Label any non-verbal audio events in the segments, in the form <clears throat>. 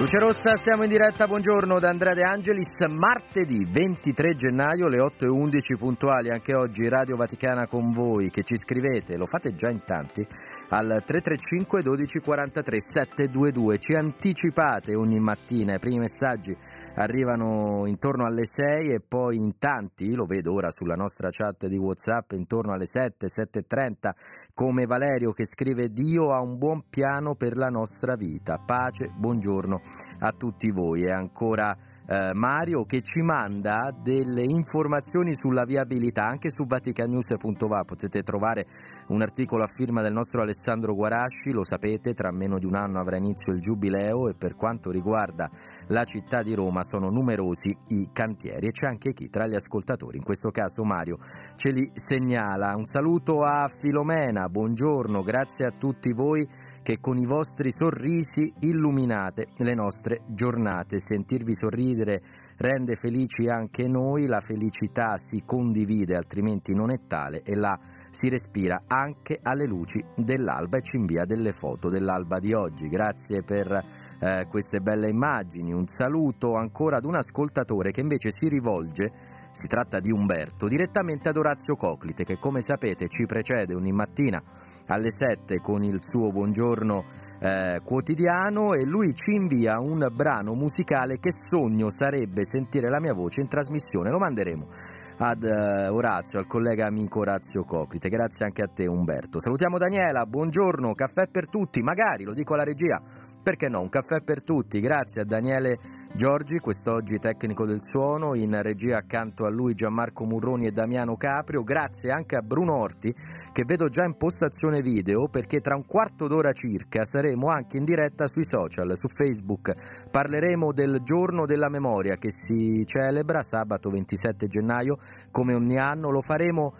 Luce Rossa, siamo in diretta, buongiorno da Andrea De Angelis, martedì 23 gennaio, le 8 e 11 puntuali, anche oggi Radio Vaticana con voi, che ci scrivete, lo fate già in tanti, al 335 12 43 722, ci anticipate ogni mattina, i primi messaggi arrivano intorno alle 6 e poi in tanti, lo vedo ora sulla nostra chat di Whatsapp, intorno alle 7, 7.30, come Valerio che scrive Dio ha un buon piano per la nostra vita, pace, buongiorno a tutti voi. E ancora eh, Mario che ci manda delle informazioni sulla viabilità anche su vaticanews.va potete trovare un articolo a firma del nostro Alessandro Guarasci lo sapete tra meno di un anno avrà inizio il giubileo e per quanto riguarda la città di Roma sono numerosi i cantieri. E c'è anche chi tra gli ascoltatori in questo caso Mario ce li segnala. Un saluto a Filomena buongiorno grazie a tutti voi che con i vostri sorrisi illuminate le nostre giornate. Sentirvi sorridere rende felici anche noi, la felicità si condivide, altrimenti non è tale e la si respira anche alle luci dell'alba e ci invia delle foto dell'alba di oggi. Grazie per eh, queste belle immagini. Un saluto ancora ad un ascoltatore che invece si rivolge si tratta di Umberto, direttamente ad Orazio Coclite, che come sapete ci precede ogni mattina alle 7 con il suo buongiorno eh, quotidiano e lui ci invia un brano musicale che sogno sarebbe sentire la mia voce in trasmissione. Lo manderemo ad eh, Orazio, al collega amico Orazio Coclite. Grazie anche a te Umberto. Salutiamo Daniela, buongiorno, caffè per tutti, magari, lo dico alla regia, perché no, un caffè per tutti. Grazie a Daniele Giorgi, quest'oggi tecnico del suono, in regia accanto a lui Gianmarco Murroni e Damiano Caprio, grazie anche a Bruno Orti che vedo già in postazione video perché tra un quarto d'ora circa saremo anche in diretta sui social, su Facebook. Parleremo del giorno della memoria che si celebra sabato 27 gennaio come ogni anno, lo faremo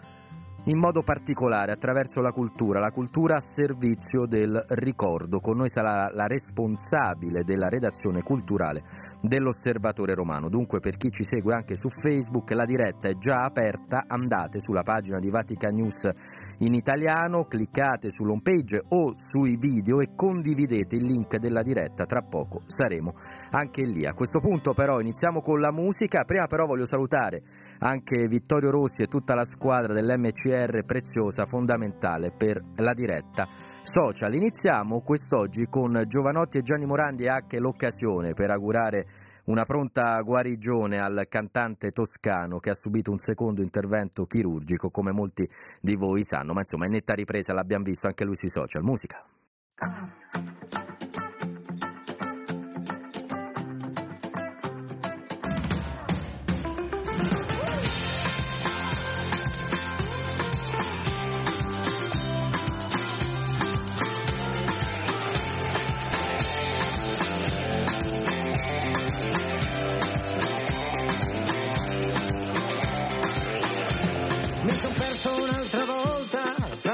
in modo particolare attraverso la cultura, la cultura a servizio del ricordo. Con noi sarà la responsabile della redazione culturale dell'Osservatore Romano. Dunque per chi ci segue anche su Facebook la diretta è già aperta, andate sulla pagina di Vatican News in italiano, cliccate sull'home page o sui video e condividete il link della diretta, tra poco saremo anche lì. A questo punto però iniziamo con la musica, prima però voglio salutare anche Vittorio Rossi e tutta la squadra dell'MCR preziosa, fondamentale per la diretta social. Iniziamo quest'oggi con Giovanotti e Gianni Morandi e anche l'occasione per augurare una pronta guarigione al cantante toscano che ha subito un secondo intervento chirurgico, come molti di voi sanno, ma insomma in netta ripresa l'abbiamo visto anche lui sui social. Musica.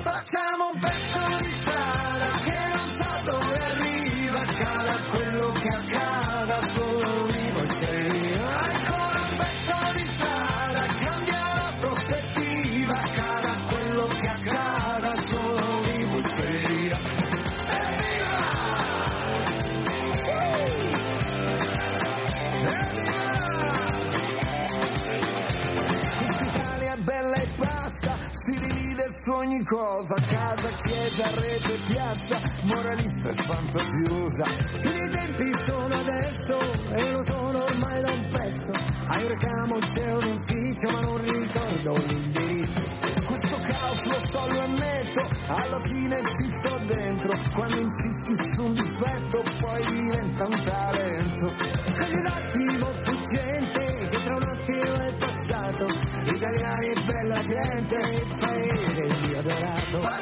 Facciamo un pezzo di strada su ogni cosa, casa, chiesa, rete, piazza, moralista e fantasiosa. I tempi sono adesso e lo sono ormai da un pezzo. A un recamo c'è un ufficio ma non ricordo l'indirizzo. Questo caos lo sto, lo ammetto, alla fine ci sto dentro. quando insisti su un difetto poi diventa un talento. Con un attimo fuggente che tra un attimo è passato, italiani e bella gente, adorato.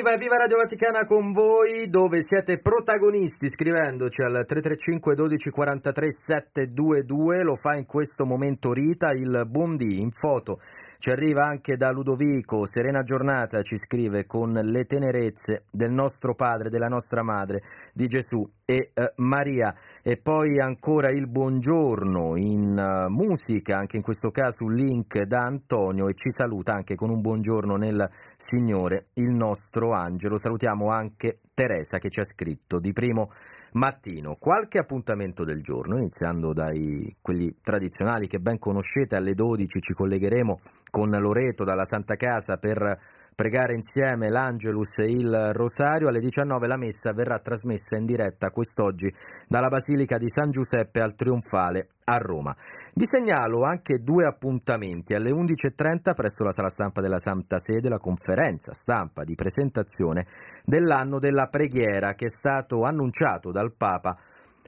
Evviva! Evviva Radio Vaticana con voi, dove siete protagonisti scrivendoci al 335 12 43 722, lo fa in questo momento Rita, il buondì in foto. Ci arriva anche da Ludovico, serena giornata, ci scrive con le tenerezze del nostro padre, della nostra madre, di Gesù e eh, Maria. E poi ancora il buongiorno in eh, musica, anche in questo caso un link da Antonio e ci saluta anche con un buongiorno nel Signore, il nostro angelo. Salutiamo anche Teresa che ci ha scritto di primo mattino. Qualche appuntamento del giorno, iniziando dai quelli tradizionali che ben conoscete, alle 12 ci collegheremo con Loreto dalla Santa Casa per pregare insieme l'Angelus e il Rosario. Alle 19 la messa verrà trasmessa in diretta quest'oggi dalla Basilica di San Giuseppe al Trionfale a Roma. Vi segnalo anche due appuntamenti. Alle 11.30 presso la sala stampa della Santa Sede la conferenza stampa di presentazione dell'anno della preghiera che è stato annunciato dal Papa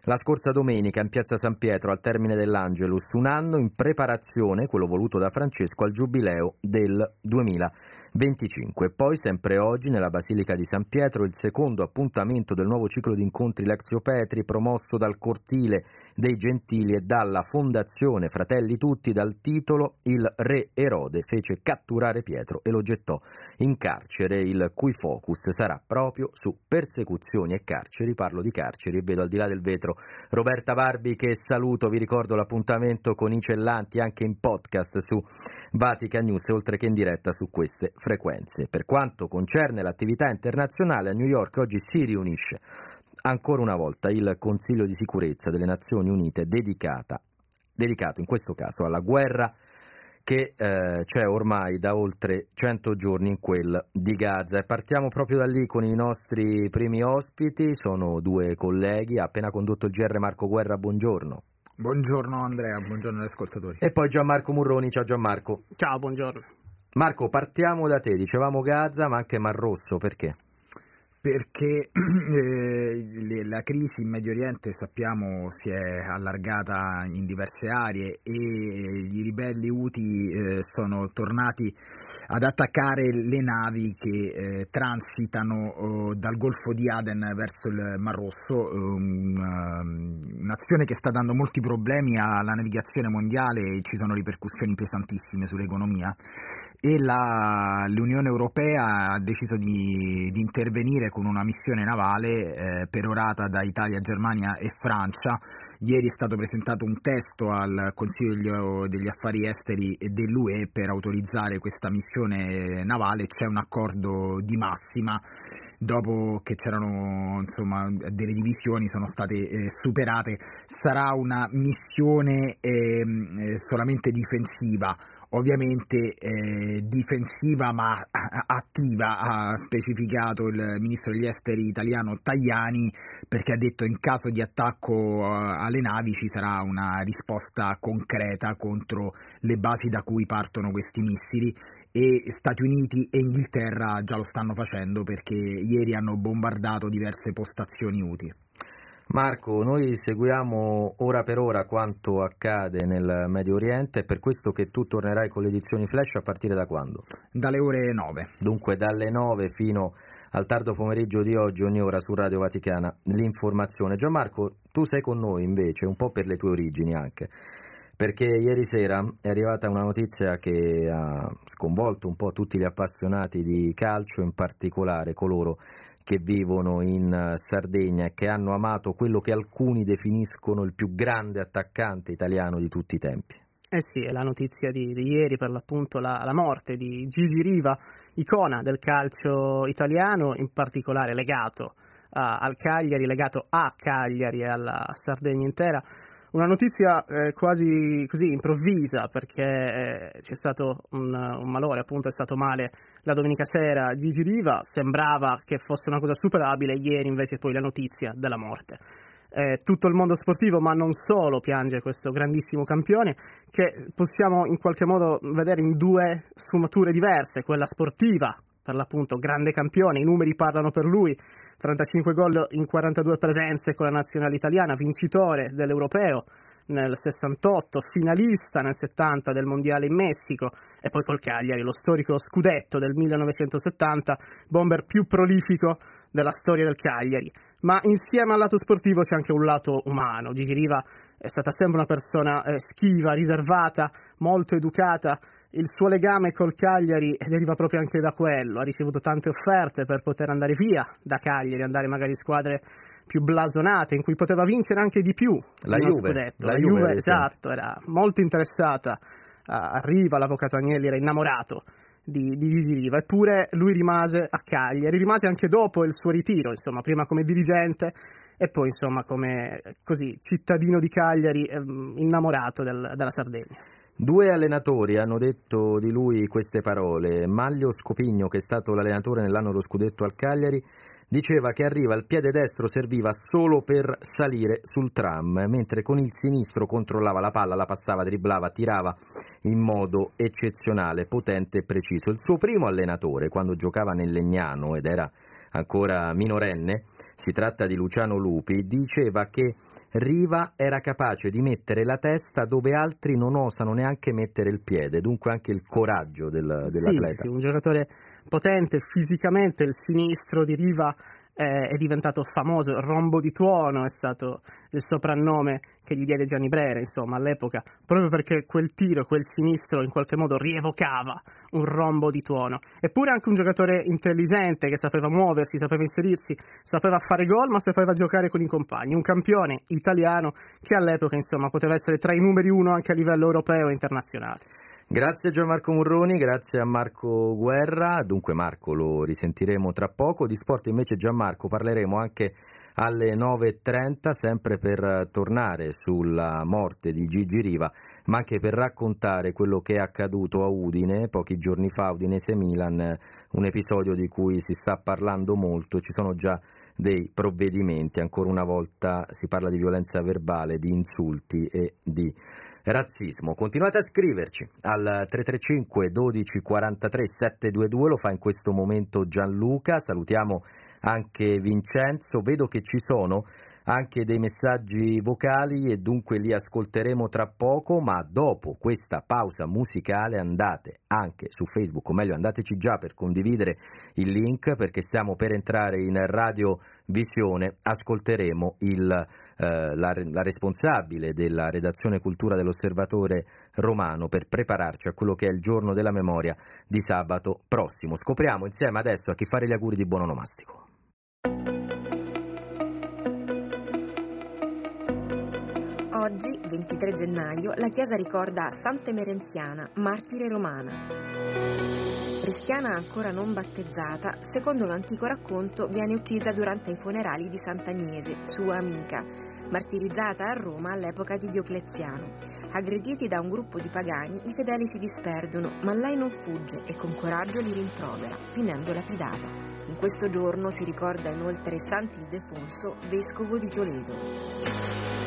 la scorsa domenica in piazza San Pietro al termine dell'Angelus, un anno in preparazione, quello voluto da Francesco, al giubileo del 2025. Poi, sempre oggi, nella Basilica di San Pietro, il secondo appuntamento del nuovo ciclo di incontri Lexio Petri, promosso dal Cortile dei Gentili e dalla Fondazione Fratelli Tutti, dal titolo Il re Erode fece catturare Pietro e lo gettò in carcere, il cui focus sarà proprio su persecuzioni e carceri. Parlo di carceri e vedo al di là del vetro Roberta Barbi che saluto, vi ricordo l'appuntamento con i cellanti anche in podcast su Vatican News oltre che in diretta su queste frequenze. Per quanto concerne l'attività internazionale a New York oggi si riunisce ancora una volta il Consiglio di sicurezza delle Nazioni Unite dedicata, dedicato in questo caso alla guerra che eh, c'è ormai da oltre 100 giorni in quel di Gaza. E partiamo proprio da lì con i nostri primi ospiti, sono due colleghi, ha appena condotto il GR Marco Guerra, buongiorno. Buongiorno Andrea, buongiorno agli ascoltatori. E poi Gianmarco Murroni, ciao Gianmarco. Ciao, buongiorno. Marco, partiamo da te, dicevamo Gaza ma anche Mar Rosso, perché? Perché <clears throat> eh, la crisi in Medio Oriente sappiamo si è allargata in diverse aree e i ribelli Houthi eh, sono tornati ad attaccare le navi che eh, transitano oh, dal Golfo di Aden verso il Mar Rosso, una, un'azione che sta dando molti problemi alla navigazione mondiale e ci sono ripercussioni pesantissime sull'economia e la, l'Unione Europea ha deciso di, di, intervenire con una missione navale eh, perorata da Italia, Germania e Francia. Ieri è stato presentato un testo al Consiglio degli Affari Esteri dell'UE per autorizzare questa missione navale, c'è un accordo di massima, dopo che c'erano insomma, delle divisioni sono state eh, superate, sarà una missione eh, solamente difensiva ovviamente eh, difensiva ma attiva, ha specificato il ministro degli esteri italiano Tajani perché ha detto in caso di attacco alle navi ci sarà una risposta concreta contro le basi da cui partono questi missili e Stati Uniti e Inghilterra già lo stanno facendo perché ieri hanno bombardato diverse postazioni UTI. Marco, noi seguiamo ora per ora quanto accade nel Medio Oriente, è per questo che tu tornerai con le edizioni flash a partire da quando? Dalle ore 9. Dunque dalle 9 fino al tardo pomeriggio di oggi, ogni ora su Radio Vaticana, l'informazione. Gianmarco, tu sei con noi invece, un po' per le tue origini anche, perché ieri sera è arrivata una notizia che ha sconvolto un po' tutti gli appassionati di calcio, in particolare coloro che vivono in Sardegna e che hanno amato quello che alcuni definiscono il più grande attaccante italiano di tutti i tempi. Eh sì, è la notizia di, di ieri per l'appunto la, la, morte di Gigi Riva, icona del calcio italiano, in particolare legato a, al Cagliari, legato a Cagliari e alla Sardegna intera. Una notizia eh, quasi così improvvisa perché eh, c'è stato un, un, malore, appunto è stato male la domenica sera Gigi Riva, sembrava che fosse una cosa superabile, ieri invece poi la notizia della morte. Eh, tutto il mondo sportivo, ma non solo, piange questo grandissimo campione, che possiamo in qualche modo vedere in due sfumature diverse, quella sportiva, per l'appunto grande campione, i numeri parlano per lui, 35 gol in 42 presenze con la nazionale italiana, vincitore dell'europeo nel 68, finalista nel 70 del mondiale in Messico e poi col Cagliari, lo storico scudetto del 1970, bomber più prolifico della storia del Cagliari ma insieme al lato sportivo c'è anche un lato umano. Gigi Riva è stata sempre una persona eh, schiva, riservata, molto educata. Il suo legame col Cagliari deriva proprio anche da quello. Ha ricevuto tante offerte per poter andare via da Cagliari, andare magari in squadre più blasonate, in cui poteva vincere anche di più. La Juve, la, la Juve, Juve esatto, era molto interessata a Riva, l'avvocato Agnelli era innamorato di, di Gigi eppure lui rimase a Cagliari, rimase anche dopo il suo ritiro, insomma, prima come dirigente e poi insomma come così, cittadino di Cagliari eh, innamorato del, della Sardegna. Due allenatori hanno detto di lui queste parole. Maglio Scopigno, che è stato l'allenatore nell'anno dello scudetto al Cagliari, diceva che arriva il piede destro serviva solo per salire sul tram, mentre con il sinistro controllava la palla, la passava, dribblava, tirava in modo eccezionale, potente e preciso. Il suo primo allenatore, quando giocava nel Legnano ed era ancora minorenne, si tratta di Luciano Lupi, diceva che Riva era capace di mettere la testa dove altri non osano neanche mettere il piede, dunque anche il coraggio del, dell'atleta. Sì, sì, un giocatore potente fisicamente, il sinistro di Riva eh, è diventato famoso, Rombo di Tuono è stato il soprannome che gli diede Gianni Brera, insomma, all'epoca, proprio perché quel tiro, quel sinistro in qualche modo rievocava un rombo di tuono. Eppure anche un giocatore intelligente che sapeva muoversi, sapeva inserirsi, sapeva fare gol, ma sapeva giocare con i compagni. Un campione italiano che all'epoca, insomma, poteva essere tra i numeri uno anche a livello europeo e internazionale. Grazie a Gianmarco Murroni, grazie a Marco Guerra, dunque Marco lo risentiremo tra poco, di sport invece Gianmarco parleremo anche alle 9.30 sempre per tornare sulla morte di Gigi Riva ma anche per raccontare quello che è accaduto a Udine. Pochi giorni fa, Udinese Milan, un episodio di cui si sta parlando molto, ci sono già dei provvedimenti, ancora una volta si parla di violenza verbale, di insulti e di razzismo. Continuate a scriverci al 335 12 43 722, lo fa in questo momento Gianluca, salutiamo anche Vincenzo, vedo che ci sono anche dei messaggi vocali e dunque li ascolteremo tra poco, ma dopo questa pausa musicale andate anche su Facebook, o meglio andateci già per condividere il link perché stiamo per entrare in Radio Visione, ascolteremo il, eh, la, la responsabile della redazione cultura dell'Osservatore Romano per prepararci a quello che è il giorno della memoria di sabato prossimo. Scopriamo insieme adesso a chi fare gli auguri di buon onomastico. Oggi, 23 gennaio, la chiesa ricorda Santa Emerenziana, martire romana. Cristiana ancora non battezzata, secondo un antico racconto viene uccisa durante i funerali di Sant'Agnese, sua amica, martirizzata a Roma all'epoca di Diocleziano. Aggrediti da un gruppo di pagani, i fedeli si disperdono, ma lei non fugge e con coraggio li rimprovera, finendo lapidata. In questo giorno si ricorda inoltre Sant'Ildefonso, vescovo di Toledo.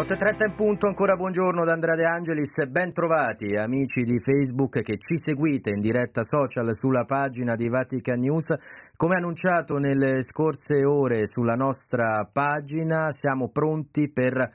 8.30 in punto, ancora buongiorno da Andrea De Angelis, ben trovati amici di Facebook che ci seguite in diretta social sulla pagina di Vatican News. Come annunciato nelle scorse ore sulla nostra pagina siamo pronti per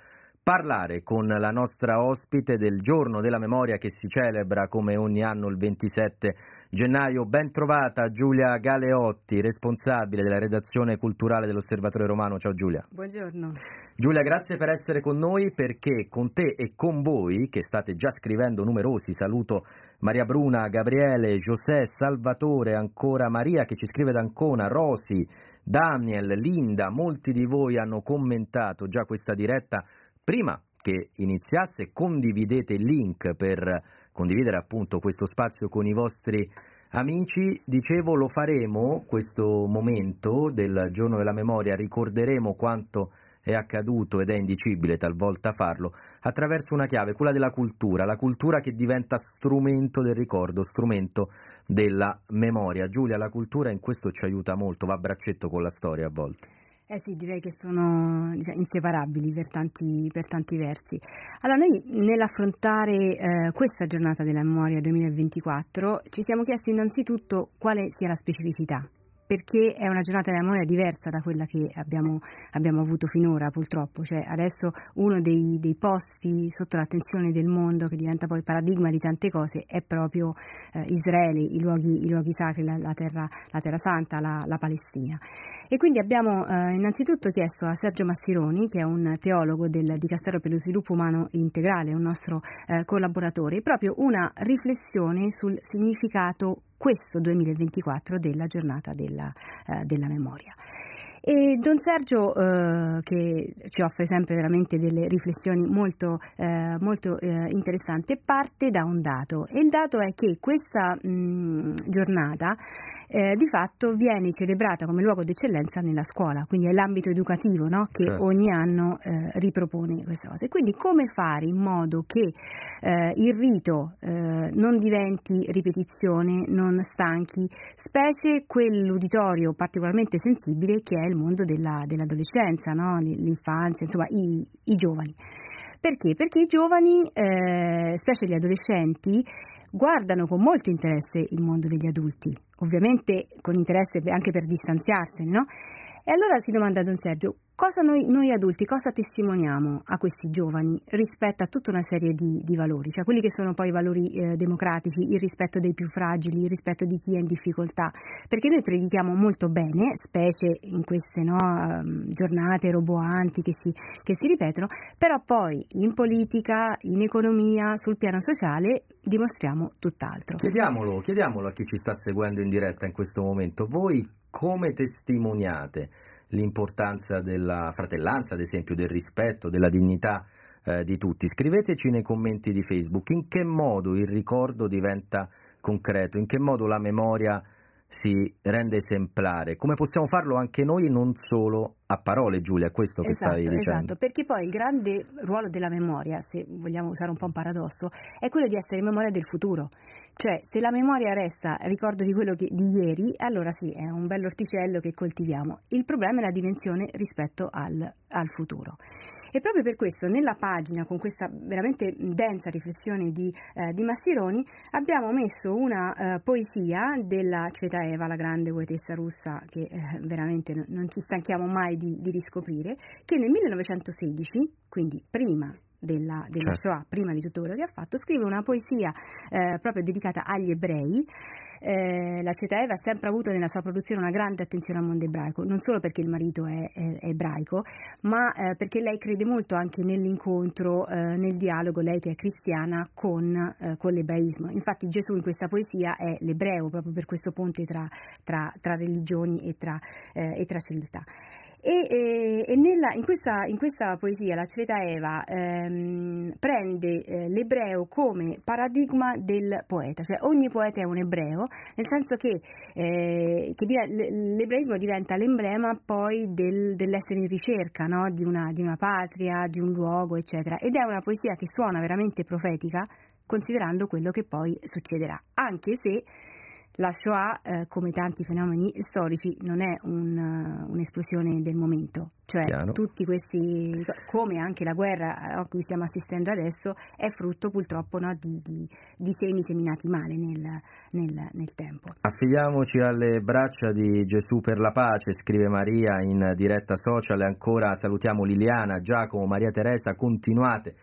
parlare con la nostra ospite del giorno della memoria che si celebra come ogni anno il 27 gennaio. Ben trovata Giulia Galeotti, responsabile della redazione culturale dell'Osservatore Romano. Ciao Giulia. Buongiorno. Giulia, grazie per essere con noi perché con te e con voi, che state già scrivendo numerosi, saluto Maria Bruna, Gabriele, José, Salvatore, ancora Maria che ci scrive da Ancona, Rosi, Daniel, Linda, molti di voi hanno commentato già questa diretta prima che iniziasse, condividete il link per condividere appunto questo spazio con i vostri amici. Dicevo, lo faremo questo momento del giorno della memoria, ricorderemo quanto è accaduto ed è indicibile talvolta farlo, attraverso una chiave, quella della cultura, la cultura che diventa strumento del ricordo, strumento della memoria. Giulia, la cultura in questo ci aiuta molto, va a braccetto con la storia a volte. Eh sì, direi che sono diciamo, inseparabili per tanti, per tanti, versi. Allora, noi nell'affrontare eh, questa giornata della memoria 2024 ci siamo chiesti innanzitutto quale sia la specificità perché è una giornata della memoria diversa da quella che abbiamo, abbiamo avuto finora purtroppo, cioè adesso uno dei, dei, posti sotto l'attenzione del mondo che diventa poi paradigma di tante cose è proprio eh, Israele, i luoghi, i luoghi, sacri, la, la, terra, la terra, Santa, la, la, Palestina. E quindi abbiamo eh, innanzitutto chiesto a Sergio Massironi, che è un teologo del Dicastero per lo Sviluppo Umano Integrale, un nostro eh, collaboratore, proprio una riflessione sul significato questo 2024 della giornata della, eh, della memoria. E Don Sergio, eh, che ci offre sempre veramente delle riflessioni molto, eh, molto eh, interessanti, parte da un dato. E il dato è che questa mh, giornata eh, di fatto viene celebrata come luogo d'eccellenza nella scuola, quindi è l'ambito educativo no? che certo. ogni anno eh, ripropone questa cosa. E quindi come fare in modo che eh, il rito non diventi ripetizione, non stanchi, specie quell'uditorio particolarmente sensibile che è il mondo della, dell'adolescenza, no? l'infanzia, insomma i, i, giovani. Perché? Perché i giovani, eh, specie gli adolescenti, guardano con molto interesse il mondo degli adulti, ovviamente con interesse anche per distanziarsene, no? E allora si domanda Don Sergio, Cosa noi, noi, adulti, cosa testimoniamo a questi giovani rispetto a tutta una serie di, di valori, cioè quelli che sono poi i valori eh, democratici, il rispetto dei più fragili, il rispetto di chi è in difficoltà, perché noi predichiamo molto bene, specie in queste no, ehm, giornate roboanti che si, che si ripetono, però poi in politica, in economia, sul piano sociale dimostriamo tutt'altro. Chiediamolo, chiediamolo a chi ci sta seguendo in diretta in questo momento, voi come testimoniate? L'importanza della fratellanza, ad esempio, del rispetto, della dignità eh, di tutti. Scriveteci nei commenti di Facebook in che modo il ricordo diventa concreto, in che modo la memoria si rende esemplare, come possiamo farlo anche noi non solo a parole Giulia, questo che esatto, stavi dicendo. Esatto, perché poi il grande ruolo della memoria, se vogliamo usare un po' un paradosso, è quello di essere memoria del futuro. Cioè, se la memoria resta ricordo di quello che, di ieri, allora sì, è un bel orticello che coltiviamo. Il problema è la dimensione rispetto al, al futuro. E proprio per questo nella pagina, con questa veramente densa riflessione di, eh, di Massironi, abbiamo messo una eh, poesia della Cvetaeva, la grande poetessa russa, che eh, veramente non ci stanchiamo mai di, di riscoprire, che nel 1916, quindi prima della, della certo. Shoah, prima di tutto quello che ha fatto, scrive una poesia eh, proprio dedicata agli ebrei. Eh, la Cetaeva ha sempre avuto nella sua produzione una grande attenzione al mondo ebraico, non solo perché il marito è, è, è ebraico, ma eh, perché lei crede molto anche nell'incontro, eh, nel dialogo, lei che è cristiana, con, eh, con, l'ebraismo. Infatti Gesù in questa poesia è l'ebreo, proprio per questo ponte tra, tra, tra religioni e tra, eh, e tra civiltà. E, e, nella, in, questa, in, questa, poesia la Cveta Eva ehm, prende eh, l'ebreo come paradigma del poeta, cioè ogni poeta è un ebreo, nel senso che, eh, che l'ebraismo diventa l'emblema poi del, dell'essere in ricerca no? di, una, di una patria, di un luogo, eccetera. Ed è una poesia che suona veramente profetica considerando quello che poi succederà, anche se la Shoah, eh, come tanti fenomeni storici, non è un, uh, un'esplosione del momento, cioè Chiaro. tutti questi, come anche la guerra a cui stiamo assistendo adesso, è frutto purtroppo no, di, di, di, semi seminati male nel, nel, nel tempo. Affidiamoci alle braccia di Gesù per la pace, scrive Maria in diretta social, ancora salutiamo Liliana, Giacomo, Maria Teresa, continuate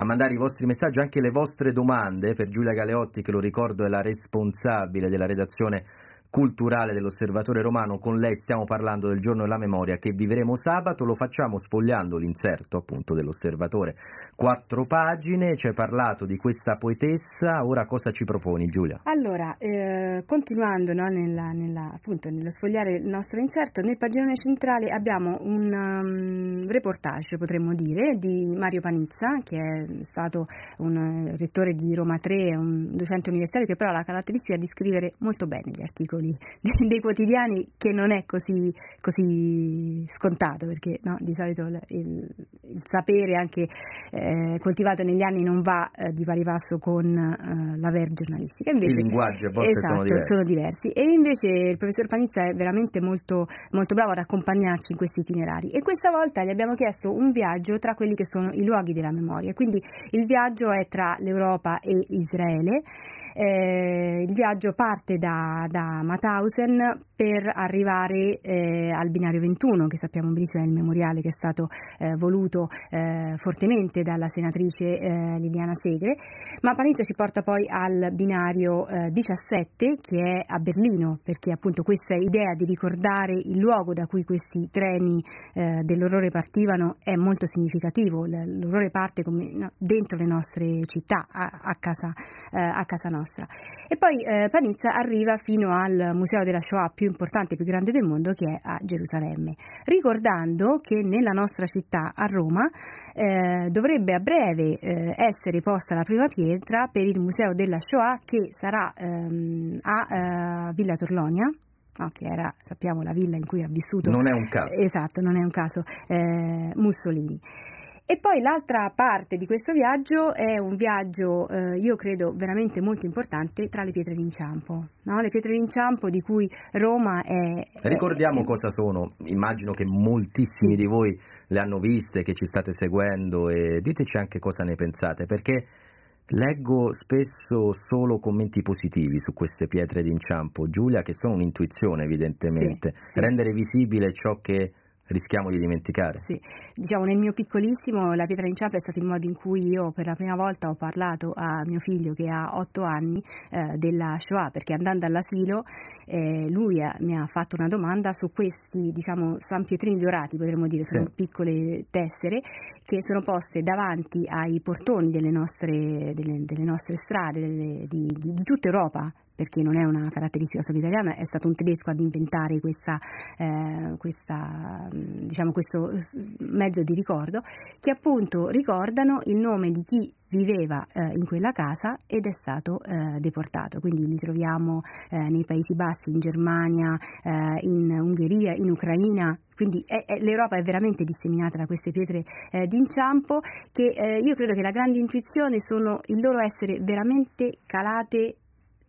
a mandare i vostri messaggi, anche le vostre domande per Giulia Galeotti, che lo ricordo è la responsabile della redazione culturale dell'Osservatore Romano. Con lei stiamo parlando del giorno della memoria che vivremo sabato, lo facciamo sfogliando l'inserto appunto dell'Osservatore. Quattro pagine, ci hai parlato di questa poetessa, ora cosa ci proponi Giulia? Allora, eh, continuando no, nella, nella, appunto, nello sfogliare il nostro inserto, nel padiglione centrale abbiamo un um, reportage, potremmo dire, di Mario Panizza, che è stato un rettore di Roma 3, un docente universitario che però ha la caratteristica di scrivere molto bene gli articoli articoli <laughs> dei quotidiani che non è così, così scontato perché no, di solito il, il, il sapere anche eh, coltivato negli anni non va eh, di pari passo con eh, l'aver giornalistica. Invece, I linguaggi a volte esatto, sono, diversi. sono diversi. E invece il professor Panizza è veramente molto, molto bravo ad accompagnarci in questi itinerari e questa volta gli abbiamo chiesto un viaggio tra quelli che sono i luoghi della memoria. Quindi il viaggio è tra l'Europa e Israele. Eh, il viaggio parte da, da Mauthausen per arrivare eh, al binario 21, che sappiamo benissimo è il memoriale che è stato eh, voluto eh, fortemente dalla senatrice eh, Liliana Segre, ma Panizza ci porta poi al binario 17 eh, che è a Berlino, perché appunto questa idea di ricordare il luogo da cui questi treni dell'orrore partivano è molto significativo, l'orrore parte come, no, dentro le nostre città, a, a, casa, a casa, nostra. E poi Panizza arriva fino al museo della Shoah più importante e più grande del mondo che è a Gerusalemme, ricordando che nella nostra città, a Roma, eh, dovrebbe a breve eh, essere posta la prima pietra per il Museo della Shoah che sarà ehm, a eh, Villa Torlonia. No, che era, sappiamo, la villa in cui ha vissuto. Non è un caso. Esatto, non è un caso. Eh, Mussolini. E poi l'altra parte di questo viaggio è un viaggio, eh, io credo, veramente molto importante tra le pietre d'inciampo. No? Le pietre d'inciampo di cui Roma è... Ricordiamo è, cosa sono, immagino che moltissimi di voi le hanno viste, che ci state seguendo e diteci anche cosa ne pensate, perché leggo spesso solo commenti positivi su queste pietre d'inciampo, Giulia, che sono un'intuizione evidentemente, sì, sì. rendere visibile ciò che rischiamo di dimenticare. Sì, diciamo nel mio piccolissimo la pietra d'inciampo è stato il modo in cui io per la prima volta ho parlato a mio figlio che ha otto anni eh, della Shoah, perché andando all'asilo eh, lui ha, mi ha fatto una domanda su questi diciamo San Pietrini dorati, potremmo dire, sono sì. piccole tessere che sono poste davanti ai portoni delle nostre, delle, delle nostre strade delle, di, di, di tutta Europa perché non è una caratteristica solo italiana, è stato un tedesco ad inventare questa, eh, questa, diciamo, questo mezzo di ricordo, che appunto ricordano il nome di chi viveva eh, in quella casa ed è stato eh, deportato. Quindi li troviamo eh, nei Paesi Bassi, in Germania, eh, in Ungheria, in Ucraina. Quindi è, è, l'Europa è veramente disseminata da queste pietre eh, d'inciampo che eh, io credo che la grande intuizione sono il loro essere veramente calate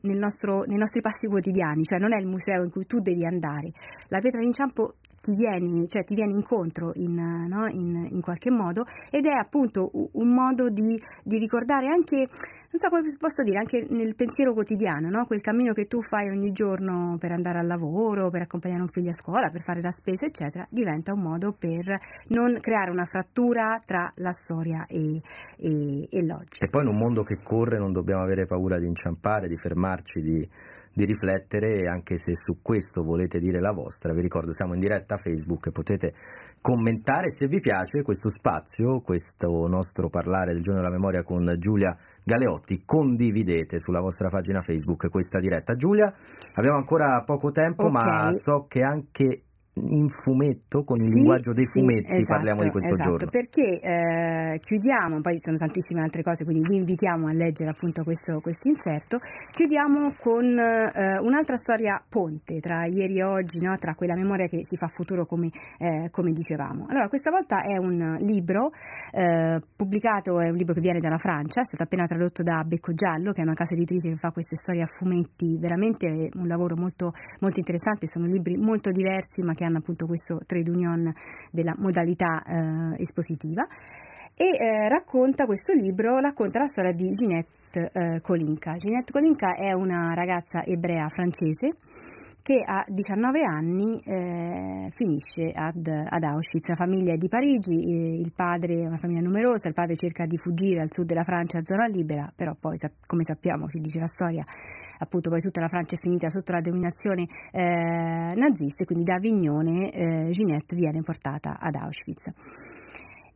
nostro, nei nostri passi quotidiani, cioè non è il museo in cui tu devi andare. La pietra d'inciampo ti viene, cioè ti viene incontro in, no? in, in, qualche modo ed è appunto un modo di, di, ricordare anche, non so come posso dire, anche nel pensiero quotidiano, no? quel cammino che tu fai ogni giorno per andare al lavoro, per accompagnare un figlio a scuola, per fare la spesa, eccetera, diventa un modo per non creare una frattura tra la storia e, e, e l'oggi. E poi in un mondo che corre non dobbiamo avere paura di inciampare, di fermarci, di di riflettere anche se su questo volete dire la vostra, vi ricordo siamo in diretta a Facebook e potete commentare se vi piace questo spazio, questo nostro parlare del giorno della memoria con Giulia Galeotti, condividete sulla vostra pagina Facebook questa diretta. Giulia, abbiamo ancora poco tempo, okay. ma so che anche in fumetto, con il sì, linguaggio dei fumetti sì, esatto, parliamo di questo esatto, giorno. Perché eh, chiudiamo, poi ci sono tantissime altre cose, quindi vi invitiamo a leggere appunto questo inserto. Chiudiamo con eh, un'altra storia ponte tra ieri e oggi, no? tra quella memoria che si fa futuro come, eh, come dicevamo. Allora, questa volta è un libro eh, pubblicato, è un libro che viene dalla Francia, è stato appena tradotto da Becco Giallo, che è una casa editrice che fa queste storie a fumetti, veramente un lavoro molto, molto interessante, sono libri molto diversi ma che hanno appunto questo trade union della modalità eh, espositiva e eh, racconta questo libro, racconta la storia di Ginette eh, Kolinka. Ginette Kolinka è una ragazza ebrea francese che a 19 anni eh, finisce ad, ad, Auschwitz. La famiglia è di Parigi, eh, il padre è una famiglia numerosa, il padre cerca di fuggire al sud della Francia a zona libera, però poi come sappiamo, ci dice la storia, appunto poi tutta la Francia è finita sotto la dominazione eh, nazista e quindi da Avignone eh, Ginette viene portata ad Auschwitz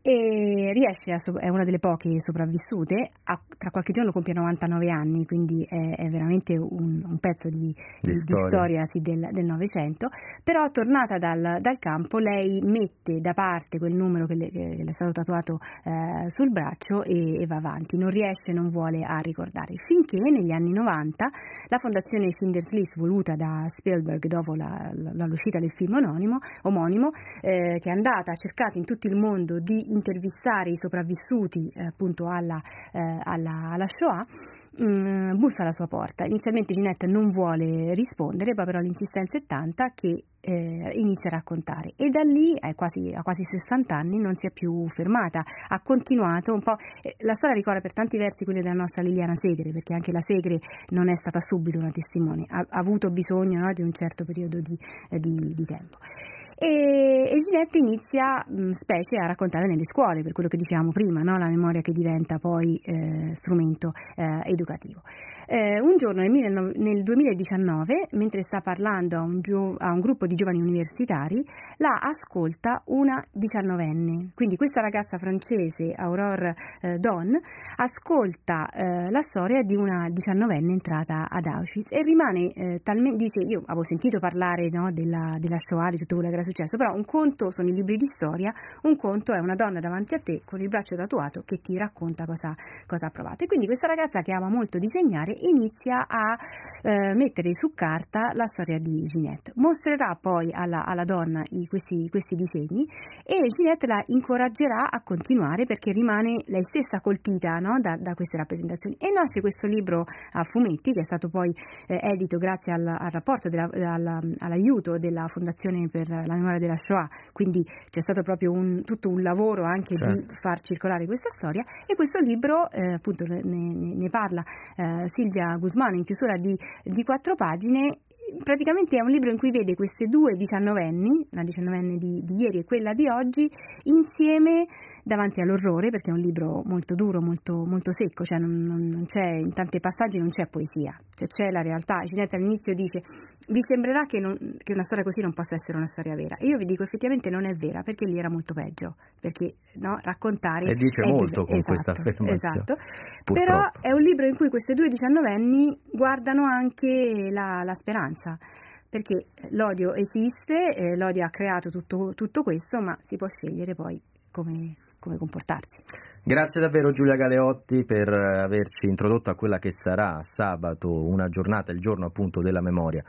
e riesce a, è una delle poche sopravvissute, a, tra qualche giorno compie 99 anni, quindi è, è veramente un, un, pezzo di, di, di storia, storia sì, del, Novecento, però tornata dal, dal, campo lei mette da parte quel numero che le, che le è stato tatuato eh, sul braccio e, e, va avanti, non riesce, non vuole a ricordare, finché negli anni 90 la fondazione Schindler's List voluta da Spielberg dopo la, la, l'uscita del film omonimo, omonimo eh, che è andata, ha cercato in tutto il mondo di intervistare i sopravvissuti eh, appunto alla, eh, alla, alla Shoah, mh, bussa alla sua porta. Inizialmente Ginette non vuole rispondere, poi però l'insistenza è tanta che eh, inizia a raccontare e da lì a quasi, a quasi 60 anni non si è più fermata, ha continuato un po', eh, la storia ricorda per tanti versi quelle della nostra Liliana Segre, perché anche la Segre non è stata subito una testimone, ha, ha avuto bisogno no, di un certo periodo di, eh, di, di tempo. E, e Ginette inizia mh, specie a raccontare nelle scuole, per quello che dicevamo prima, no? la memoria che diventa poi eh, strumento eh, educativo. Eh, un giorno nel, nel, 2019, mentre sta parlando a un, gio- a un, gruppo di giovani universitari, la ascolta una diciannovenne. Quindi questa ragazza francese, Aurore eh, Don, ascolta eh, la storia di una diciannovenne entrata ad Auschwitz e rimane eh, talmente, dice, io avevo sentito parlare no, della, della Shoah, di tutto quello che era successo, però un conto sono i libri di storia, un conto è una donna davanti a te con il braccio tatuato che ti racconta cosa, cosa ha provato. E quindi questa ragazza che ama molto disegnare inizia a eh, mettere su carta la storia di Ginette. Mostrerà poi alla, alla donna i, questi, questi, disegni e Ginette la incoraggerà a continuare perché rimane lei stessa colpita no, da, da, queste rappresentazioni. E nasce questo libro a fumetti che è stato poi eh, edito grazie al, al rapporto, della, alla, all'aiuto della Fondazione per la memoria della Shoah, quindi c'è stato proprio un, tutto un lavoro anche certo. di far circolare questa storia e questo libro eh, appunto ne, ne parla eh, Silvia Guzmano in chiusura di, di quattro pagine praticamente è un libro in cui vede queste due diciannovenni, la diciannovenne di, di, ieri e quella di oggi, insieme davanti all'orrore, perché è un libro molto duro, molto, molto secco, cioè non, non in tanti passaggi non c'è poesia, cioè c'è la realtà. Ginetta all'inizio dice vi sembrerà che, non, che, una storia così non possa essere una storia vera. Io vi dico effettivamente non è vera, perché lì era molto peggio, perché no, raccontare... E dice molto di... con esatto, questa affermazione. Esatto, Purtroppo. però è un libro in cui queste due diciannovenni guardano anche la, la speranza, perché l'odio esiste, eh, l'odio ha creato tutto, tutto questo, ma si può scegliere poi come, come comportarsi. Grazie davvero Giulia Galeotti per averci introdotto a quella che sarà sabato una giornata, il giorno appunto della memoria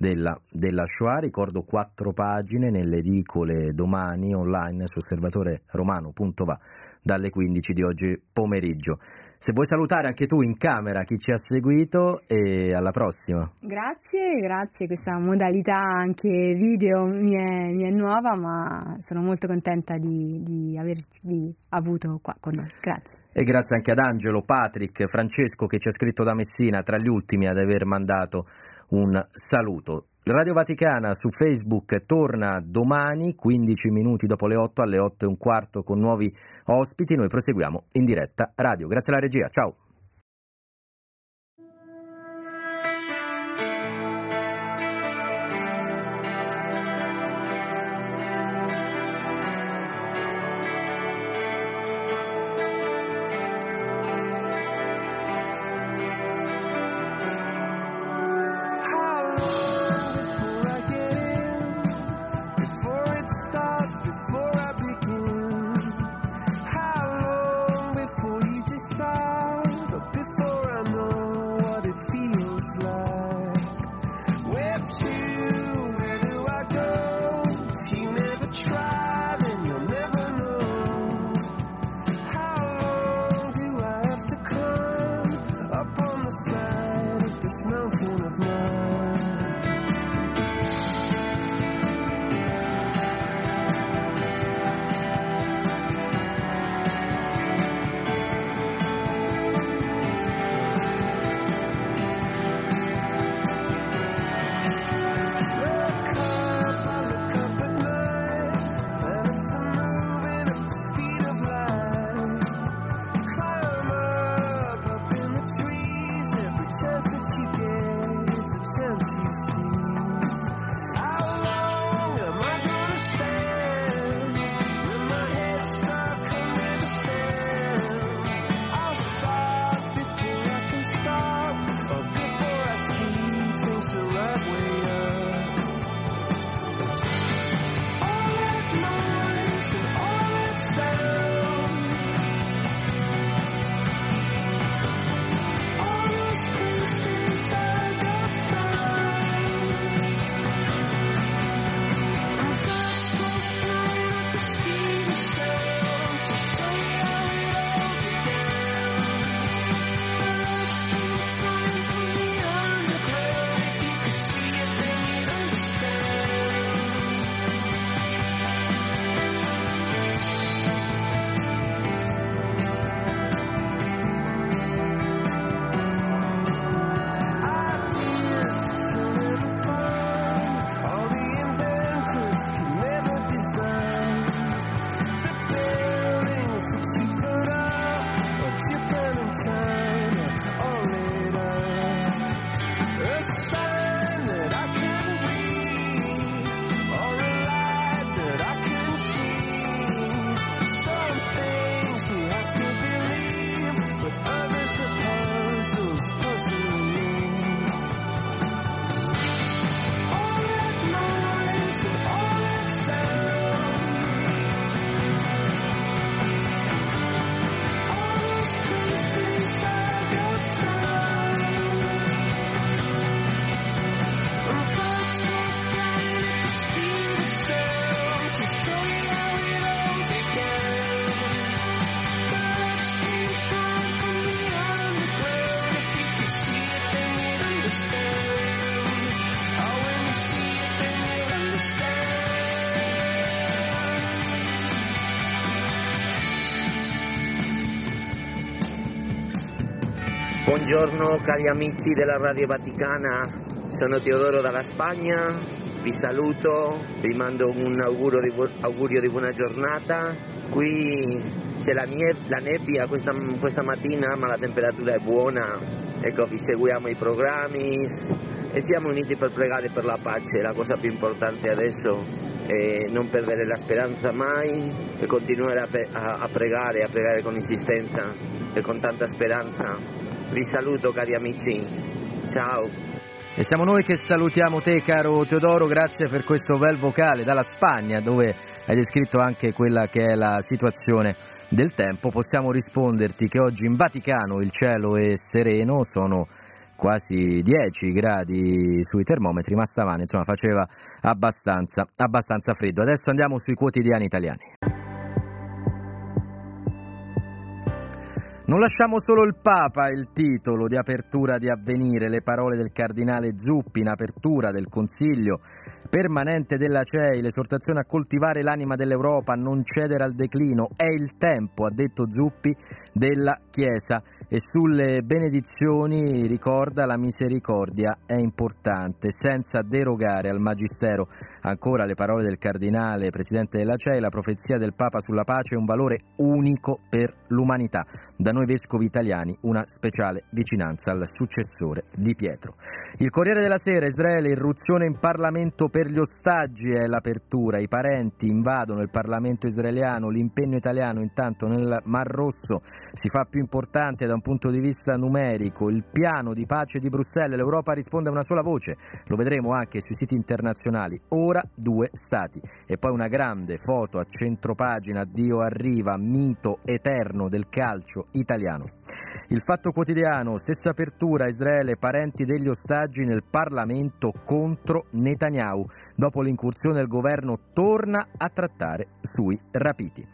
della, della Shoah. Ricordo quattro pagine nelle edicole domani online su osservatoreRomano.va dalle 15 di oggi pomeriggio. Se vuoi salutare anche tu in camera chi ci ha seguito e alla prossima. Grazie, grazie, questa modalità anche video mi è, mi è nuova ma sono molto contenta di, di, avervi avuto qua con noi. Grazie. E grazie anche ad Angelo, Patrick, Francesco che ci ha scritto da Messina tra gli ultimi ad aver mandato un saluto. Radio Vaticana su Facebook torna domani, 15 minuti dopo le 8 alle 8 e un quarto con nuovi ospiti. Noi proseguiamo in diretta radio. Grazie alla regia, ciao. Buongiorno cari amici della Radio Vaticana, sono Teodoro dalla Spagna, vi saluto, vi mando un augurio di, bu- augurio di buona giornata. Qui c'è la, nie- la nebbia questa, questa mattina ma la temperatura è buona, ecco vi seguiamo i programmi e siamo uniti per pregare per la pace, la cosa più importante adesso è non perdere la speranza mai e continuare a, pe- a, a pregare, a pregare con insistenza e con tanta speranza. Vi saluto cari amici, ciao. E siamo noi che salutiamo te caro Teodoro, grazie per questo bel vocale dalla Spagna dove hai descritto anche quella che è la situazione del tempo. Possiamo risponderti che oggi in Vaticano il cielo è sereno, sono quasi 10 gradi sui termometri, ma stamane insomma faceva abbastanza, abbastanza freddo. Adesso andiamo sui quotidiani italiani. Non lasciamo solo il Papa, il titolo di apertura di avvenire, le parole del cardinale Zuppi in apertura del Consiglio permanente della CEI, l'esortazione a coltivare l'anima dell'Europa, a non cedere al declino, è il tempo, ha detto Zuppi, della Chiesa e sulle benedizioni ricorda la misericordia è importante, senza derogare al Magistero. Ancora le parole del cardinale, presidente della CEI, la profezia del Papa sulla pace è un valore unico per l'umanità. Da noi vescovi italiani una speciale vicinanza al successore di Pietro. Il Corriere della Sera, Israele, irruzione in Parlamento per gli ostaggi è l'apertura, i parenti invadono il Parlamento israeliano, l'impegno italiano intanto nel Mar Rosso si fa più importante da un punto di vista numerico, il piano di pace di Bruxelles, l'Europa risponde a una sola voce, lo vedremo anche sui siti internazionali, ora due stati e poi una grande foto a centropagina, Dio arriva, mito eterno del calcio italiano. Il fatto quotidiano, stessa apertura, Israele, parenti degli ostaggi nel Parlamento contro Netanyahu. Dopo l'incursione del governo torna a trattare sui rapiti.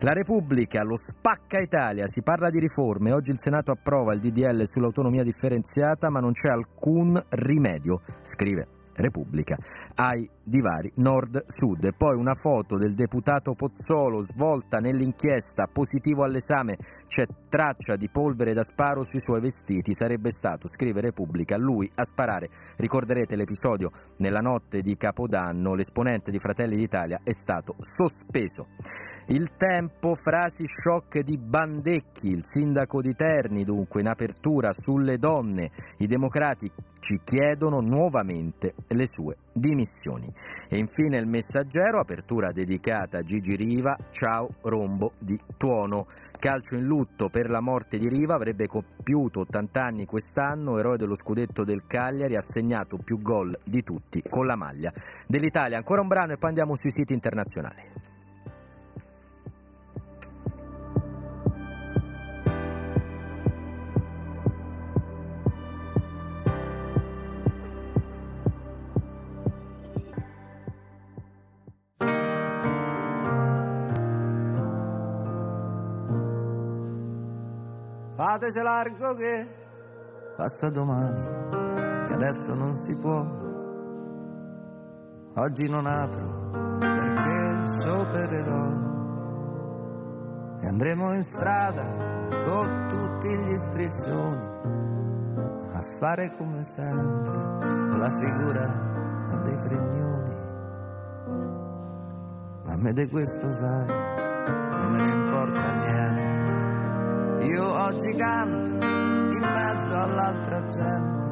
La Repubblica, lo spacca Italia, si parla di riforme, oggi il Senato approva il DDL sull'autonomia differenziata ma non c'è alcun rimedio, scrive Repubblica, ai divari nord-sud. E poi una foto del deputato Pozzolo svolta nell'inchiesta, positivo all'esame, c'è traccia di polvere da sparo sui suoi vestiti. Sarebbe stato, scrive Repubblica, lui a sparare. Ricorderete l'episodio nella notte di Capodanno, l'esponente di Fratelli d'Italia è stato sospeso. Il tempo, frasi shock di Bandecchi, il sindaco di Terni dunque in apertura sulle donne, i democratici chiedono nuovamente le sue dimissioni. E infine il messaggero, apertura dedicata a Gigi Riva, ciao Rombo di Tuono. Calcio in lutto per la morte di Riva, avrebbe compiuto 80 anni quest'anno, eroe dello scudetto del Cagliari, ha segnato più gol di tutti con la maglia dell'Italia. Ancora un brano e poi andiamo sui siti internazionali. Fateci largo che passa domani, che adesso non si può. Oggi non apro perché soopererò. E andremo in strada con tutti gli striscioni a fare come sempre la figura dei fregnoni. Ma a me di questo sai, non me ne importa niente. Io oggi canto in mezzo all'altra gente,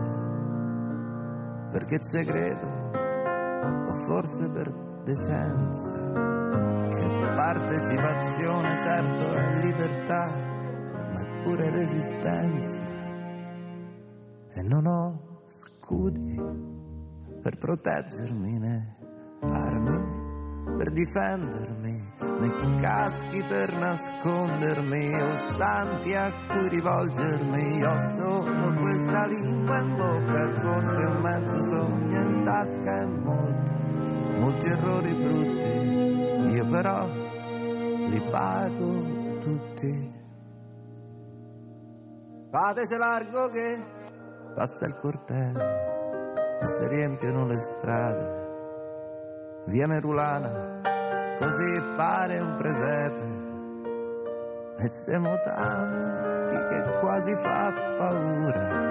perché ci credo, o forse per decenza, che partecipazione certo è libertà, ma è pure resistenza. E non ho scudi per proteggermi né armi per difendermi, né caschi per nascondermi, o santi a cui rivolgermi. Ho solo questa lingua in bocca e forse un mezzo sogno in tasca e molti, molti errori brutti. Io però li pago tutti. Fateci largo che passa il corteo e si riempiono le strade via Merulana, così pare un presepe. e siamo tanti che quasi fa paura.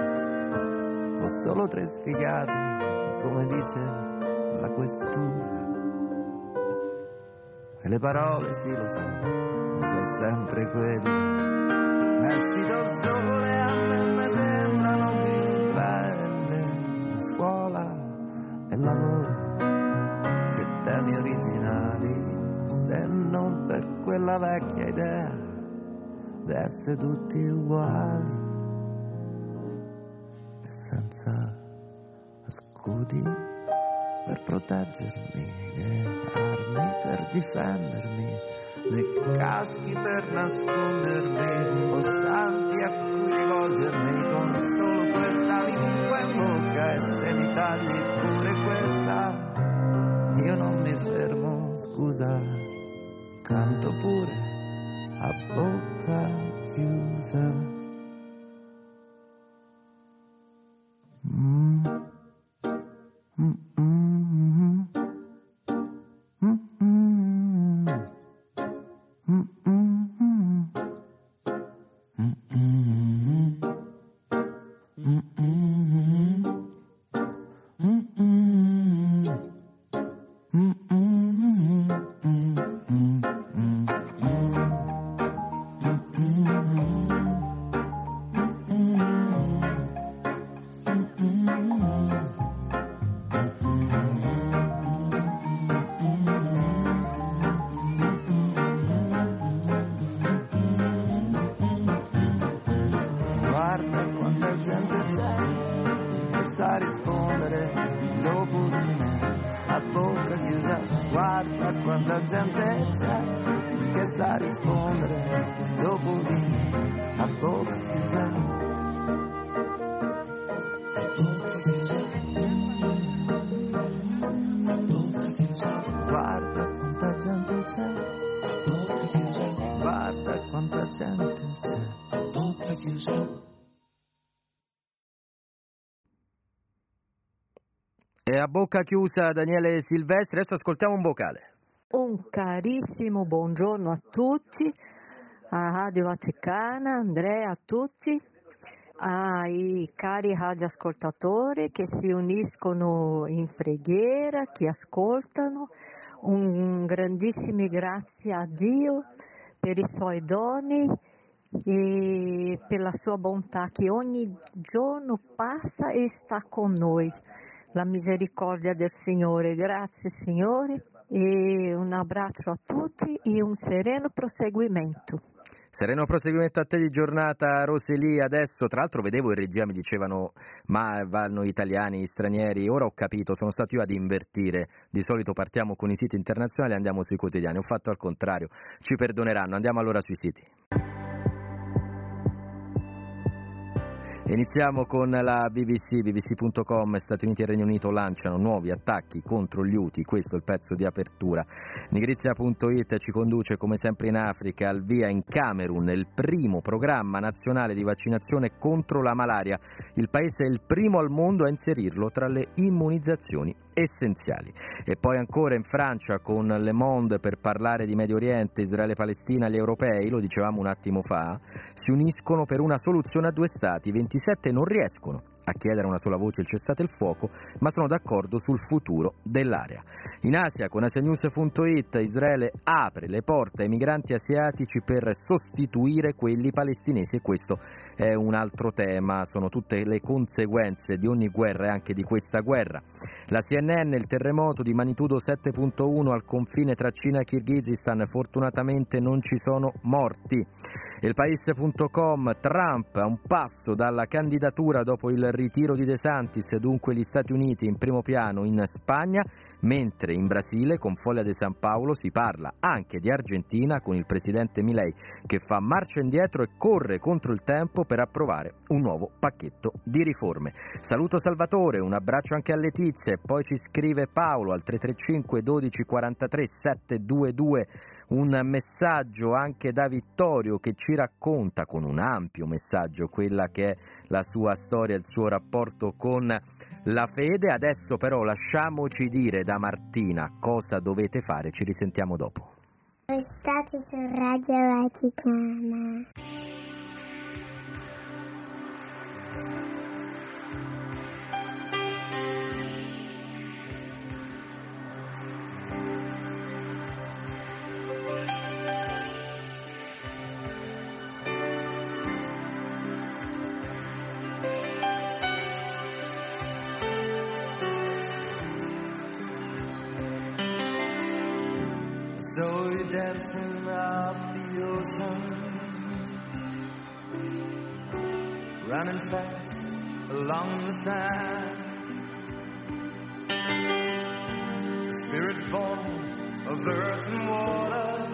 Ho solo tre sfigati, come dice la questura. E le parole sì lo so, ma sono sempre quelle. Messi dal sole a me mi sembrano più belle. Scuola e lavoro, temi originali, se non per quella vecchia idea di essere tutti uguali. E senza scudi per proteggermi, né armi per difendermi, né caschi per nascondermi, o santi a cui rivolgermi con solo questa lingua in bocca e se mi tagli pure questa, io non mi fermo, scusa, canto pure a bocca chiusa. Mm. Mm, chiusa Daniele Silvestri, adesso ascoltiamo un vocale. Un carissimo buongiorno a tutti, a Radio Vaticana, Andrea, a tutti, ai cari radioascoltatori che si uniscono in preghiera, che ascoltano. Un grandissimo grazie a Dio per i suoi doni e per la sua bontà che ogni giorno passa e sta con noi. La misericordia del Signore. Grazie Signore e un abbraccio a tutti e un sereno proseguimento. Sereno proseguimento a te di giornata Roseli, adesso tra l'altro vedevo in regia mi dicevano ma vanno italiani, stranieri, ora ho capito, sono stato io ad invertire, di solito partiamo con i siti internazionali e andiamo sui quotidiani, ho fatto al contrario, ci perdoneranno, andiamo allora sui siti. Iniziamo con la BBC, bbc.com, Stati Uniti e Regno Unito lanciano nuovi attacchi contro gli Houthi, questo è il pezzo di apertura. Nigrizia.it ci conduce come sempre in Africa al via in Camerun il primo programma nazionale di vaccinazione contro la malaria. Il paese è il primo al mondo a inserirlo tra le immunizzazioni essenziali. E poi ancora in Francia con Le Monde per parlare di Medio Oriente, Israele, Palestina, gli europei, lo dicevamo un attimo fa, si uniscono per una soluzione a due stati. 27 non riescono a chiedere una sola voce il cessate il fuoco, ma sono d'accordo sul futuro dell'area. In Asia, con asianews.it, Israele apre le porte ai migranti asiatici per sostituire quelli palestinesi e questo è un altro tema, sono tutte le conseguenze di ogni guerra e anche di questa guerra. La CNN, il terremoto di magnitudo 7.1 al confine tra Cina e Kirghizistan, fortunatamente non ci sono morti. Il paese.com, Trump a un passo dalla candidatura dopo il ritiro di De Santis, dunque gli Stati Uniti in primo piano in Spagna, mentre in Brasile con Foglia de San Paolo si parla anche di Argentina con il presidente Milei che fa marcia indietro e corre contro il tempo per approvare un nuovo pacchetto di riforme. Saluto Salvatore, un abbraccio anche a Letizia e poi ci scrive Paolo al 335 12 43 722 un messaggio anche da Vittorio che ci racconta con un ampio messaggio quella che è la sua storia, il suo rapporto con la fede. Adesso però lasciamoci dire da Martina cosa dovete fare, ci risentiamo dopo. State su Radio Vaticana. Dancing up the ocean, running fast along the sand. A spirit born of earth and water,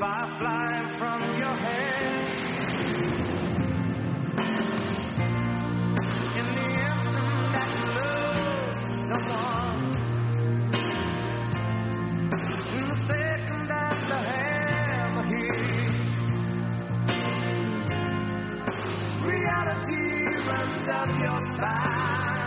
fire flying from your head. Reality runs up your spine,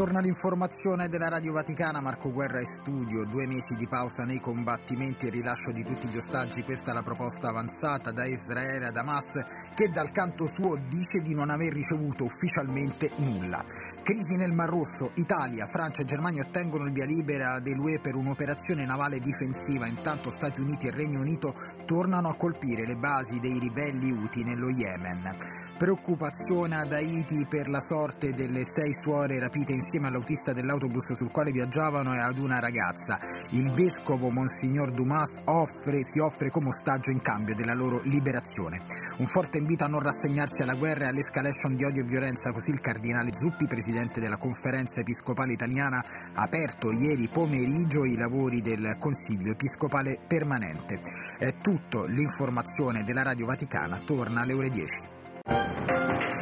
torna l'informazione della Radio Vaticana, Marco Guerra in studio, due mesi di pausa nei combattimenti e rilascio di tutti gli ostaggi, questa è la proposta avanzata da Israele ad Hamas che dal canto suo dice di non aver ricevuto ufficialmente nulla. Crisi nel Mar Rosso, Italia, Francia e Germania ottengono il via libera dell'UE per un'operazione navale difensiva, intanto Stati Uniti e Regno Unito tornano a colpire le basi dei ribelli Houthi nello Yemen. Preoccupazione ad Haiti per la sorte delle sei suore rapite insieme all'autista dell'autobus sul quale viaggiavano e ad una ragazza. Il vescovo Monsignor Dumas offre, si offre come ostaggio in cambio della loro liberazione. Un forte invito a non rassegnarsi alla guerra e all'escalation di odio e violenza, così il cardinale Zuppi, presidente della conferenza episcopale italiana, ha aperto ieri pomeriggio i lavori del Consiglio episcopale permanente. È tutto, l'informazione della Radio Vaticana torna alle ore 10.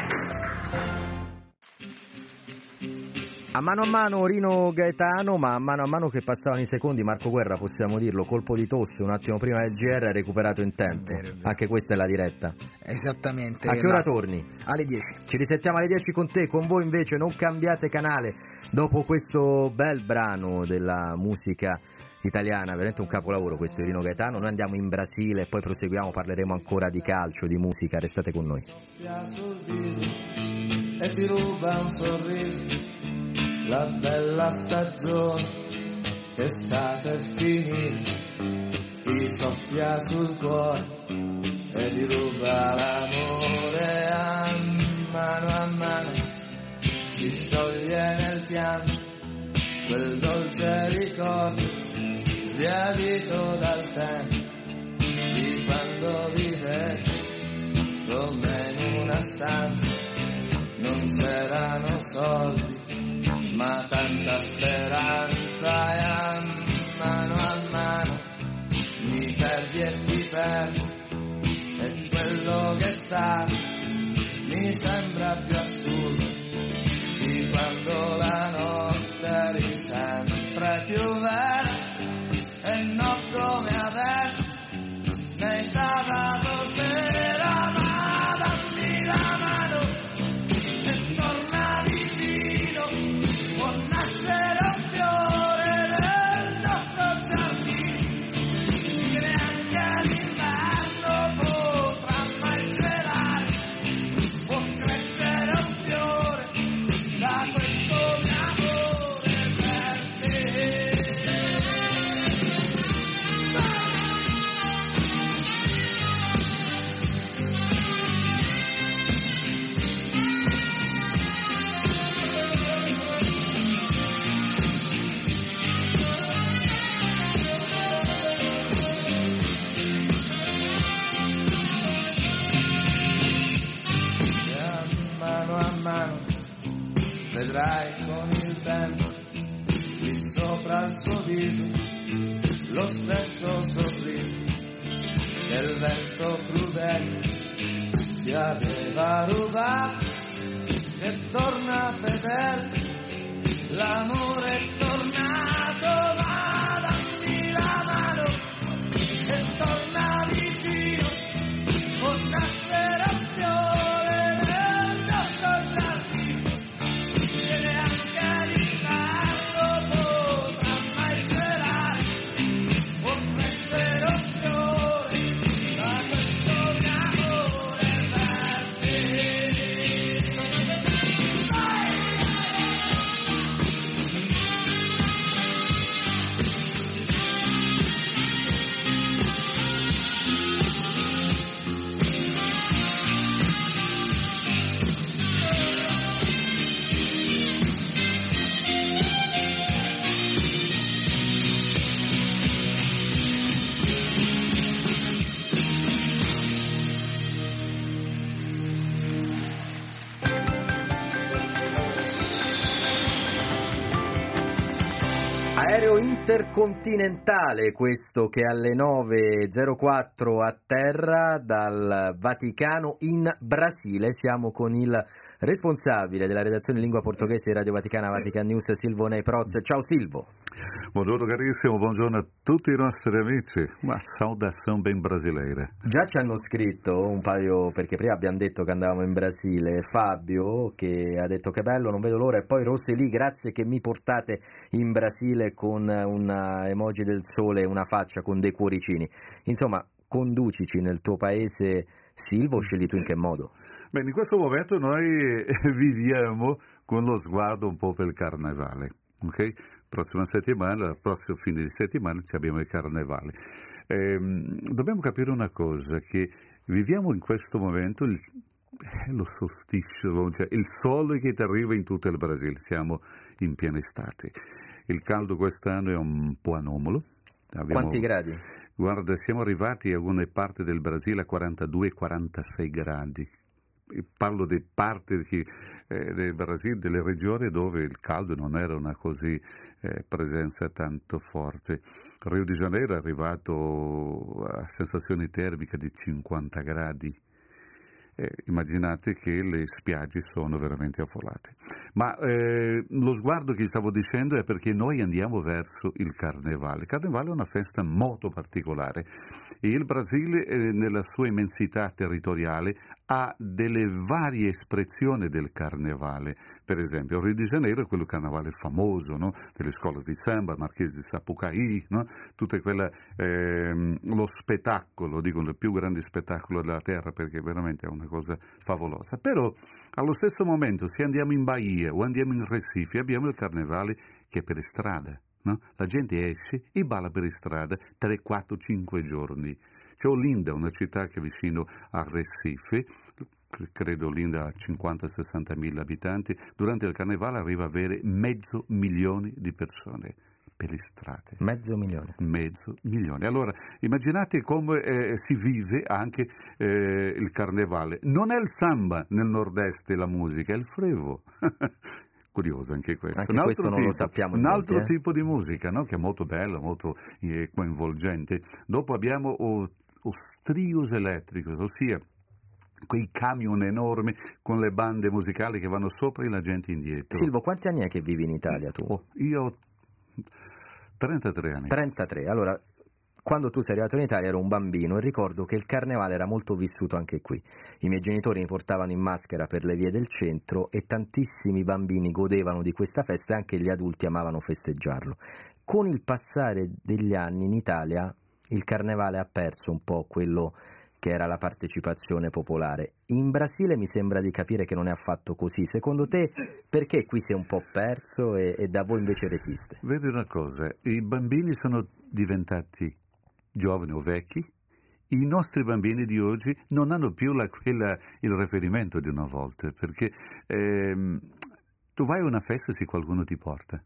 A mano a mano Rino Gaetano, ma a mano a mano che passavano i secondi, Marco Guerra possiamo dirlo, colpo di tosse un attimo prima del GR ha recuperato in tempo. Vero, vero. Anche questa è la diretta. Esattamente. A che ora torni? Alle 10. Ci risettiamo alle 10 con te, con voi invece non cambiate canale. Dopo questo bel brano della musica italiana, veramente un capolavoro questo di Rino Gaetano, noi andiamo in Brasile e poi proseguiamo, parleremo ancora di calcio, di musica, restate con noi. La bella stagione che sta per finire ti soffia sul cuore e ti ruba l'amore a mano a mano. Si scioglie nel pianto quel dolce ricordo sbiadito dal tempo di quando vivevi come in una stanza non c'erano soldi ma tanta speranza e a mano a mano. Mi perdi e ti perdo. E quello che sta. Mi sembra più assurdo che il vento crudele ti aveva rubato e torna a vedere l'amore intercontinentale, questo che alle 9.04 atterra dal Vaticano in Brasile. Siamo con il responsabile della redazione in lingua portoghese di Radio Vaticana Vatican News, Silvone Proz. Ciao Silvo. Buongiorno carissimo, buongiorno a tutti i nostri amici. Uma saudação bem brasileira. Già ci hanno scritto un paio, perché prima abbiamo detto che andavamo in Brasile, Fabio che ha detto che bello, non vedo l'ora, e poi Roseli, grazie che mi portate in Brasile con una emoji del sole e una faccia con dei cuoricini. Insomma, conducici nel tuo paese, Silvo, scegli tu in che modo? Bene, in questo momento noi <laughs> viviamo con lo sguardo un po' per il carnevale, ok? Prossima settimana, il prossimo fine di settimana ci abbiamo il carnevale. Ehm, dobbiamo capire una cosa, che viviamo in questo momento il, eh, lo solstizio, cioè il sole che ti arriva in tutto il Brasile, siamo in piena estate. Il caldo quest'anno è un po' anomalo. Abbiamo- Quanti gradi? Guarda, siamo arrivati a alcune parti del Brasile a 42-46 gradi. Parlo di parti che, eh, del Brasile, delle regioni dove il caldo non era una così eh, presenza tanto forte. Rio de Janeiro è arrivato a sensazioni termiche di 50 gradi. Eh, immaginate che le spiagge sono veramente affollate. Ma eh, lo sguardo che stavo dicendo è perché noi andiamo verso il carnevale. Il carnevale è una festa molto particolare il Brasile, eh, nella sua immensità territoriale, ha delle varie espressioni del carnevale. Per esempio, Rio de Janeiro è quello carnevale famoso, no? delle scuole di samba, Marchese di Sapucaí, no? tutto quello, ehm, lo spettacolo, dicono il più grande spettacolo della terra perché veramente è una cosa favolosa. Però allo stesso momento, se andiamo in Bahia o andiamo in Recife, abbiamo il carnevale che è per strada. no? La gente esce e balla per strada 3, 4, 5 giorni. C'è Olinda, una città che è vicino a Recife, cre- credo Olinda ha 50-60 mila abitanti, durante il carnevale arriva a avere mezzo milione di persone per le strade. Mezzo milione. Mezzo milione. Allora, immaginate come eh, si vive anche eh, il carnevale. Non è il samba nel nord-est la musica, è il frevo. <laughs> Curioso anche questo. Anche un altro questo tipo, sappiamo Un molti, altro eh. tipo di musica, no? che è molto bello, molto eh, coinvolgente. Dopo abbiamo oh, os trios elettricos, ossia quei camion enormi con le bande musicali che vanno sopra e la gente indietro. Silvo, quanti anni è che vivi in Italia tu? Oh, io ho 33 anni. 33. Allora, quando tu sei arrivato in Italia ero un bambino e ricordo che il carnevale era molto vissuto anche qui. I miei genitori mi portavano in maschera per le vie del centro e tantissimi bambini godevano di questa festa e anche gli adulti amavano festeggiarlo. Con il passare degli anni in Italia il carnevale ha perso un po' quello che era la partecipazione popolare. In Brasile mi sembra di capire che non è affatto così. Secondo te perché qui si è un po' perso e, e da voi invece resiste? Vedi una cosa, i bambini sono diventati giovani o vecchi, i nostri bambini di oggi non hanno più la- quella- il riferimento di una volta, perché ehm, tu vai a una festa se qualcuno ti porta.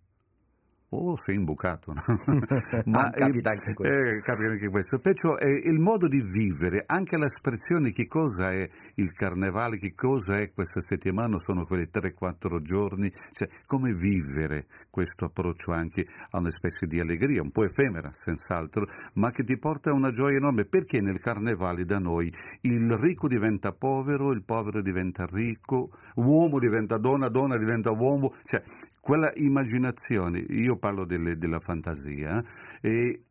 O sei imbucato. No? <laughs> Ma capita anche questo. Eh, capita anche questo. Perciò è il modo di vivere, anche l'espressione che cosa è il carnevale, che cosa è questa settimana, sono quei 3-4 giorni, cioè come vivere questo approccio anche a una specie di allegria, un po' effemera senz'altro, ma che ti porta a una gioia enorme, perché nel carnevale da noi il ricco diventa povero, il povero diventa ricco, uomo diventa donna, donna diventa uomo, cioè quella immaginazione, io parlo delle, della fantasia, eh,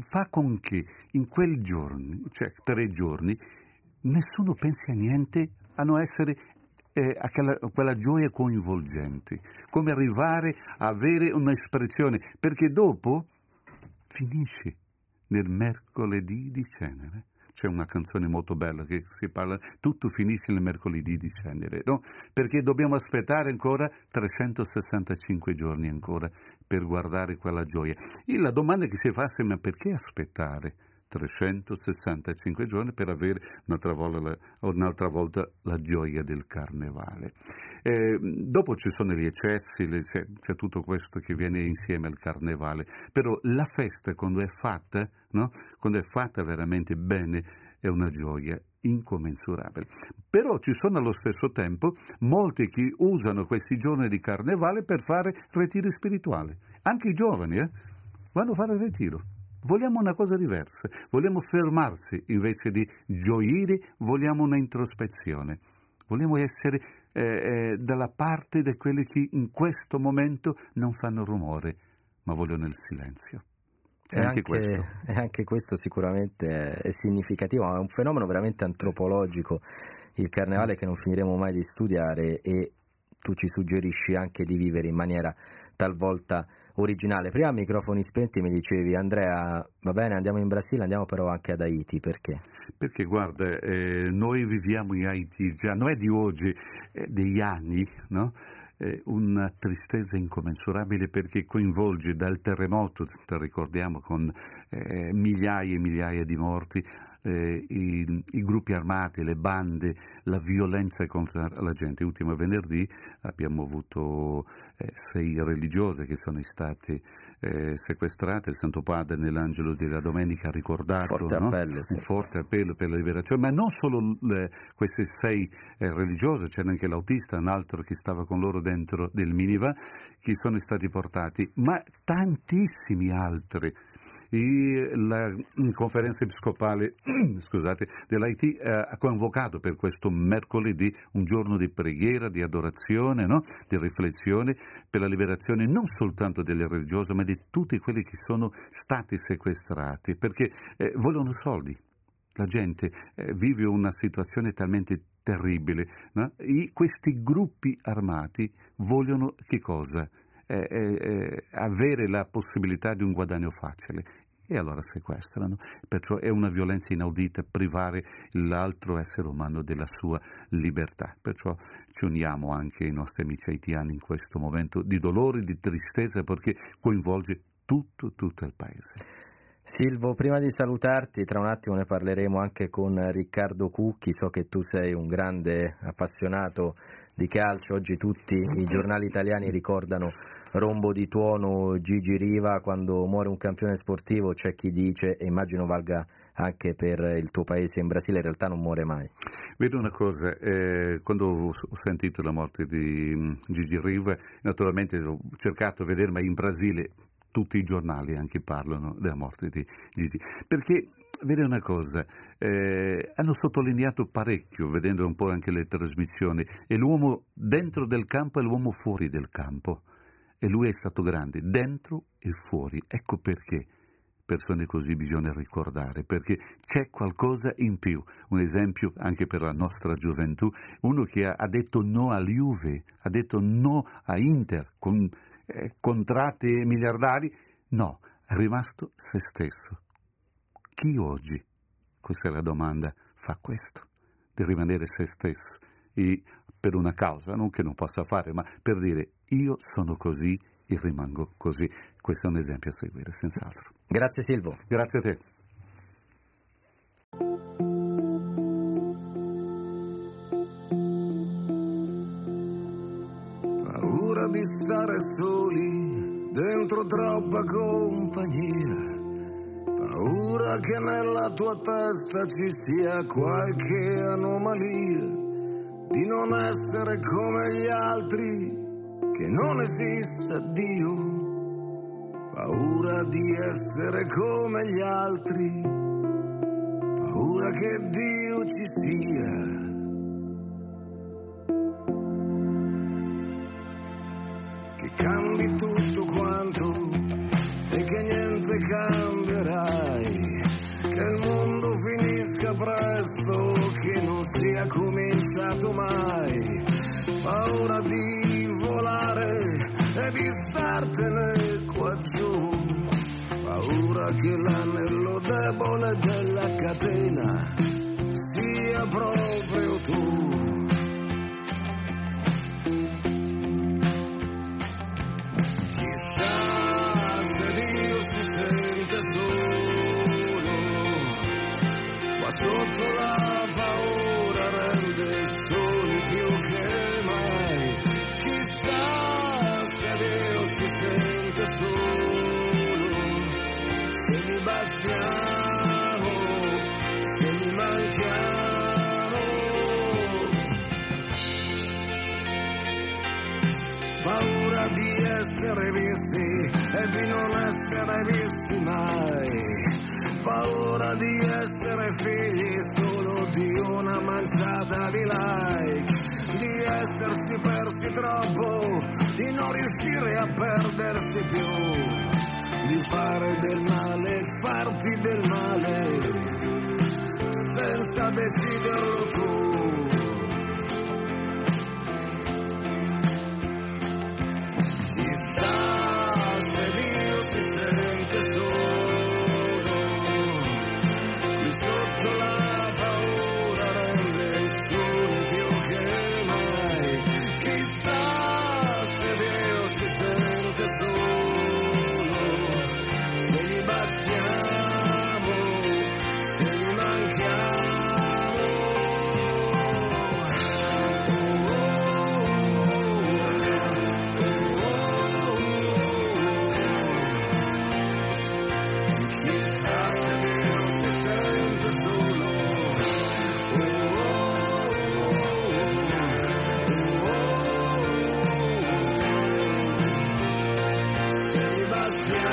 fa con che in quei giorni, cioè tre giorni, nessuno pensi a niente a non essere eh, a quella, quella, gioia coinvolgente, come arrivare a avere un'espressione, perché dopo finisce nel mercoledì di cenere c'è una canzone molto bella che si parla, tutto finisce il mercoledì di cenere, no? Perché dobbiamo aspettare ancora 365 giorni ancora per guardare quella gioia. E la domanda che si fa è perché aspettare? 365 giorni per avere un'altra volta la, un'altra volta la gioia del carnevale. Eh, dopo ci sono gli eccessi, le, c'è, c'è, tutto questo che viene insieme al carnevale, però la festa quando è fatta, no? quando è fatta veramente bene, è una gioia incommensurabile. Però ci sono allo stesso tempo molti che usano questi giorni di carnevale per fare ritiri spirituali. Anche i giovani eh, vanno a fare ritiro. Vogliamo una cosa diversa, vogliamo fermarsi invece di gioire, vogliamo una introspezione, vogliamo essere eh, eh, dalla parte di quelli che in questo momento non fanno rumore, ma vogliono il silenzio. E anche, questo. e anche questo sicuramente è significativo, è un fenomeno veramente antropologico, il carnevale che non finiremo mai di studiare e tu ci suggerisci anche di vivere in maniera talvolta originale. Prima microfoni spenti mi dicevi Andrea, va bene, andiamo in Brasile, andiamo però anche ad Haiti, perché? Perché guarda, eh, noi viviamo in Haiti già, non è di oggi, è degli anni, no? Una tristezza incommensurabile perché coinvolge dal terremoto, ricordiamo, con eh, migliaia e migliaia di morti, eh, i, i, gruppi armati, le bande, la violenza contro la gente. Ultimo venerdì abbiamo avuto eh, sei religiose che sono state eh, sequestrate, il Santo Padre nell'Angelo della Domenica ha ricordato forte no? appello, sì. un forte appello per la liberazione, ma non solo le, queste sei eh, religiose, c'era anche l'autista, un altro che stava con loro dentro del minivan, che sono stati portati, ma tantissimi altri la conferenza episcopale <clears throat> scusate, dell'Haiti eh, ha convocato per questo mercoledì un giorno di preghiera, di adorazione, no? di riflessione per la liberazione non soltanto delle religiose ma di tutti quelli che sono stati sequestrati perché eh, vogliono soldi. La gente eh, vive una situazione talmente terribile. No? E questi gruppi armati vogliono che cosa? Eh, eh, eh, avere la possibilità di un guadagno facile e allora sequestrano. Perciò è una violenza inaudita privare l'altro essere umano della sua libertà. Perciò ci uniamo anche ai nostri amici haitiani in questo momento di dolore, di tristezza, perché coinvolge tutto, tutto il paese. Silvo, prima di salutarti, tra un attimo ne parleremo anche con Riccardo Cucchi, so che tu sei un grande appassionato di calcio, oggi tutti i giornali italiani ricordano rombo di tuono Gigi Riva quando muore un campione sportivo c'è chi dice e immagino valga anche per il tuo paese in Brasile in realtà non muore mai vedo una cosa eh, quando ho sentito la morte di mm, Gigi Riva naturalmente ho cercato di vedere ma in Brasile tutti i giornali anche parlano della morte di Gigi perché Vede una cosa, eh, hanno sottolineato parecchio, vedendo un po' anche le trasmissioni, è l'uomo dentro del campo e l'uomo fuori del campo. E lui è stato grande, dentro e fuori. Ecco perché persone così bisogna ricordare, perché c'è qualcosa in più. Un esempio anche per la nostra gioventù, uno che ha, detto no a Juve, ha detto no a Inter, con eh, contratti miliardari, no, è rimasto se stesso. Chi oggi, questa è la domanda, fa questo, di rimanere se stesso? E per una causa, non che non possa fare, ma per dire io sono così e rimango così. Questo è un esempio a seguire, senz'altro. Grazie Silvo. Grazie a te. Paura di stare soli dentro troppa compagnia. Paura che nella tua testa ci sia qualche anomalia, di non essere come gli altri, che non esista Dio. Paura di essere come gli altri, paura che Dio ci sia. Che cambi tutto quanto e che niente cambierai. Che il mondo finisca presto, che non sia cominciato mai. Paura di e di startene qua giù. Paura che l'anello debole della catena sia proprio essere visti e di non essere visti mai. Paura di essere figli solo di una manciata di like, di essersi persi troppo, di non riuscire a perdersi più, di fare del male e farti del male senza deciderlo tu. Li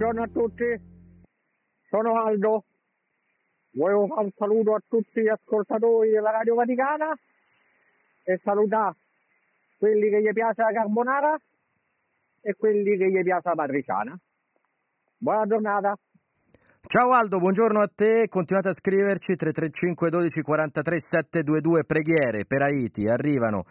Buongiorno a tutti, sono Aldo. Volevo fare un saluto a tutti gli ascoltatori della Radio Vaticana e salutare quelli che gli piace la carbonara e quelli che gli piace la matriciana. Buona giornata. Ciao Aldo, buongiorno a te, continuate a scriverci 335 12 43 722 preghiere per Haiti, arrivano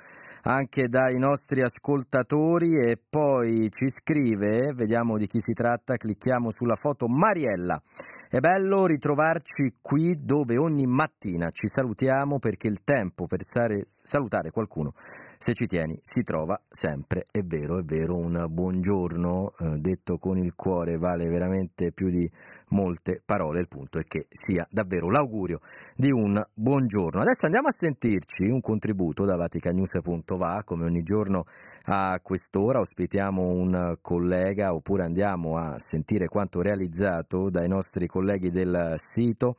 anche dai nostri ascoltatori e poi ci scrive, vediamo di chi si tratta, clicchiamo sulla foto Mariella. È bello ritrovarci qui dove ogni mattina ci salutiamo perché il tempo per salutare qualcuno, se ci tieni, si trova sempre. È vero, è vero, un buongiorno eh, detto con il cuore vale veramente più di molte parole. Il punto è che sia davvero l'augurio di un buongiorno. Adesso andiamo a sentirci un contributo da vaticanews.va, come ogni giorno a quest'ora ospitiamo un collega oppure andiamo a sentire quanto realizzato dai nostri colleghi del sito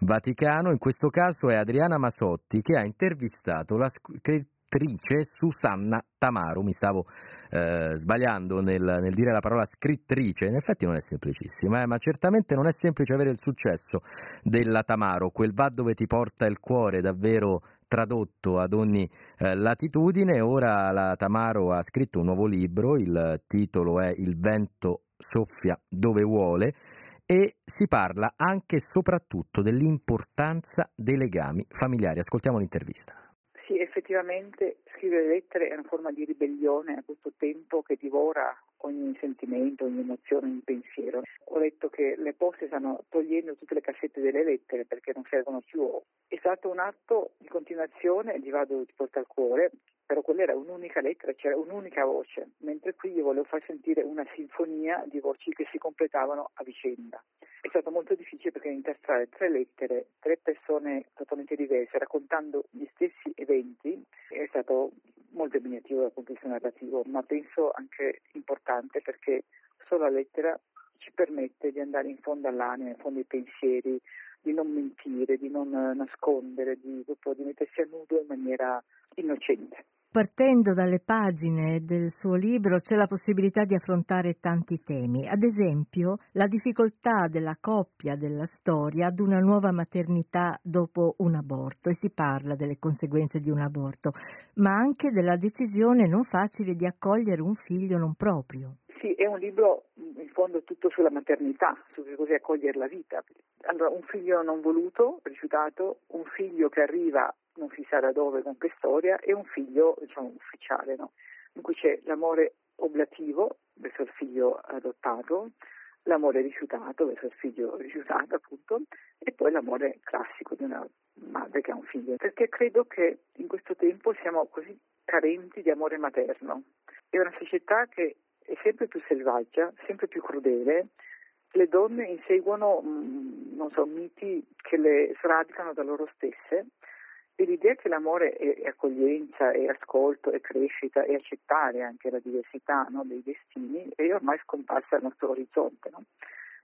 Vaticano. In questo caso è Adriana Masotti che ha intervistato la scrittrice Susanna Tamaro. Mi stavo eh, sbagliando nel, nel, dire la parola scrittrice, in effetti non è semplicissima, eh, ma certamente non è semplice avere il successo della Tamaro, quel va dove ti porta il cuore davvero tradotto ad ogni eh, latitudine. Ora la Tamaro ha scritto un nuovo libro, il titolo è Il vento soffia dove vuole e si parla anche e soprattutto dell'importanza dei legami familiari. Ascoltiamo l'intervista. Effettivamente scrivere lettere è una forma di ribellione a questo tempo che divora ogni sentimento, ogni emozione, ogni pensiero. Ho letto che le poste stanno togliendo tutte le cassette delle lettere perché non servono più. È stato un atto di continuazione, gli vado di porta al cuore, però quella era un'unica lettera, c'era un'unica voce, mentre qui io volevo far sentire una sinfonia di voci che si completavano a vicenda. È stato molto difficile perché incastrare tre lettere, tre persone totalmente diverse, raccontando gli stessi eventi, è stato molto impegnativo dal punto di vista narrativo, ma penso anche importante perché solo la lettera ci permette di andare in fondo all'anima, in fondo ai pensieri, di non mentire, di non nascondere, di, di mettersi a nudo in maniera innocente. Partendo dalle pagine del suo libro c'è la possibilità di affrontare tanti temi, ad esempio la difficoltà della coppia della storia ad una nuova maternità dopo un aborto e si parla delle conseguenze di un aborto, ma anche della decisione non facile di accogliere un figlio non proprio. Sì, è un libro in fondo tutto sulla maternità, su che cos'è accogliere la vita. Allora, un figlio non voluto, rifiutato, un figlio che arriva non si sa da dove con che storia, e un figlio diciamo, ufficiale, no? in cui c'è l'amore oblativo verso il figlio adottato, l'amore rifiutato verso il figlio rifiutato appunto, e poi l'amore classico di una madre che ha un figlio. Perché credo che in questo tempo siamo così carenti di amore materno. È una società che è sempre più selvaggia, sempre più crudele, le donne inseguono, mm, non so, miti che le sradicano da loro stesse e l'idea che l'amore è, accoglienza, è ascolto, è crescita, è accettare anche la diversità no, dei destini è ormai scomparsa dal nostro orizzonte. No?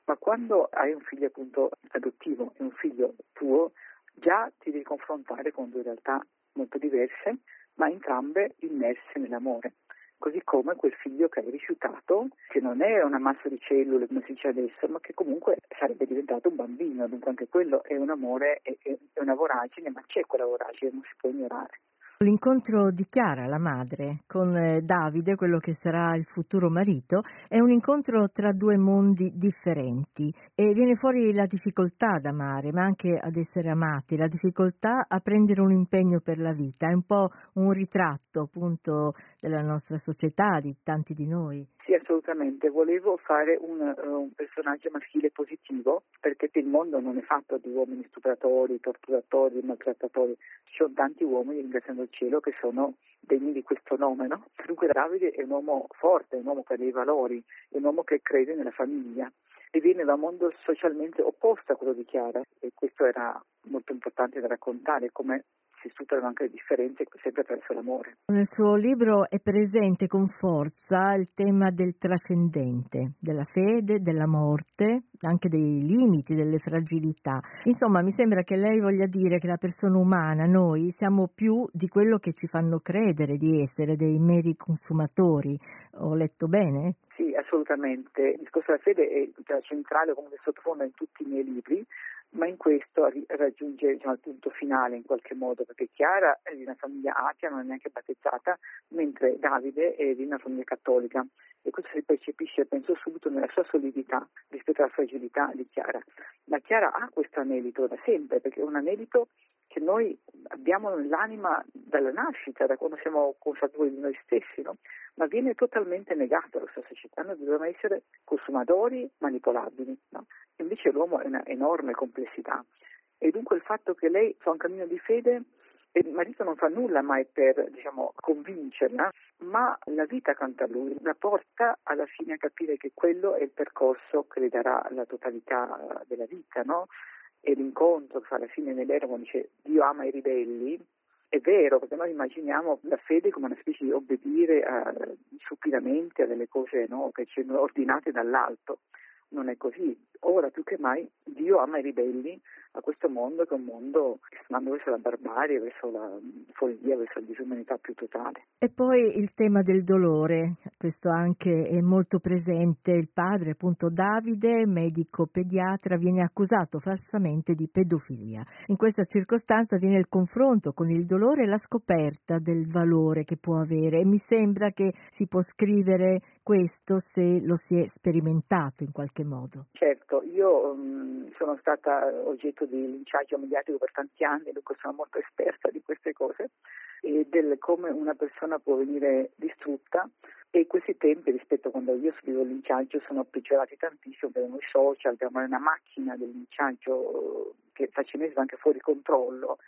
Ma quando hai un figlio appunto adottivo e un figlio tuo, già ti devi confrontare con due realtà molto diverse, ma entrambe immerse nell'amore così come quel figlio che hai rifiutato, che non è una massa di cellule come si dice adesso, ma che comunque sarebbe diventato un bambino, dunque anche quello è un amore, è, è una voragine, ma c'è quella voragine, non si può ignorare. L'incontro di Chiara, la madre, con eh, Davide, quello che sarà il futuro marito, è un incontro tra due mondi differenti e viene fuori la difficoltà ad amare, ma anche ad essere amati, la difficoltà a prendere un impegno per la vita. È un po' un ritratto appunto della nostra società, di tanti di noi. Sì, assolutamente. Volevo fare un, uh, un, personaggio maschile positivo perché il mondo non è fatto di uomini stupratori, torturatori, maltrattatori. Ci sono tanti uomini, ringraziando il cielo, che sono degni di questo nome. No? Dunque Davide è un uomo forte, è un uomo che ha dei valori, è un uomo che crede nella famiglia e viene da un mondo socialmente opposto a quello di Chiara e questo era molto importante da raccontare come si superano anche le differenze sempre attraverso l'amore. Nel suo libro è presente con forza il tema del trascendente, della fede, della morte, anche dei limiti, delle fragilità. Insomma, mi sembra che lei voglia dire che la persona umana, noi, siamo più di quello che ci fanno credere di essere, dei meri consumatori. Ho letto bene? Sì, assolutamente. Il discorso della fede è centrale come sottofondo in tutti i miei libri ma in questo raggiunge diciamo, il punto finale in qualche modo, perché Chiara è di una famiglia atea, non è neanche battezzata, mentre Davide è di una famiglia cattolica e questo si percepisce, penso, subito nella sua solidità rispetto alla fragilità di Chiara. Ma Chiara ha questo anelito da sempre, perché è un anelito che noi abbiamo nell'anima dalla nascita, da quando siamo consapevoli di noi stessi, no? ma viene totalmente negato dalla nostra società. Noi dobbiamo essere consumatori manipolabili. No? Invece l'uomo è una enorme complessità e dunque il fatto che lei fa un cammino di fede e il marito non fa nulla mai per diciamo, convincerla, ma la vita accanto a lui la porta alla fine a capire che quello è il percorso che le darà la totalità della vita, no? E l'incontro che fa alla fine nell'Eremo dice Dio ama i ribelli, è vero, perché noi immaginiamo la fede come una specie di obbedire a, supinamente a delle cose no, che ci sono ordinate dall'alto non è così. Ora più che mai Dio ama i ribelli a questo mondo che è un mondo che sta andando verso la barbarie, verso la follia, verso la disumanità più totale. E poi il tema del dolore, questo anche è molto presente. Il padre, appunto Davide, medico pediatra, viene accusato falsamente di pedofilia. In questa circostanza viene il confronto con il dolore e la scoperta del valore che può avere e mi sembra che si può scrivere questo se lo si è sperimentato in qualche modo. Certo, io um, sono stata oggetto di linciaggio mediatico per tanti anni, dunque sono molto esperta di queste cose e del come una persona può venire distrutta e questi tempi rispetto a quando io scrivo il linciaggio sono peggiorati tantissimo, abbiamo i social, abbiamo una macchina del linciaggio che facilmente va anche fuori controllo,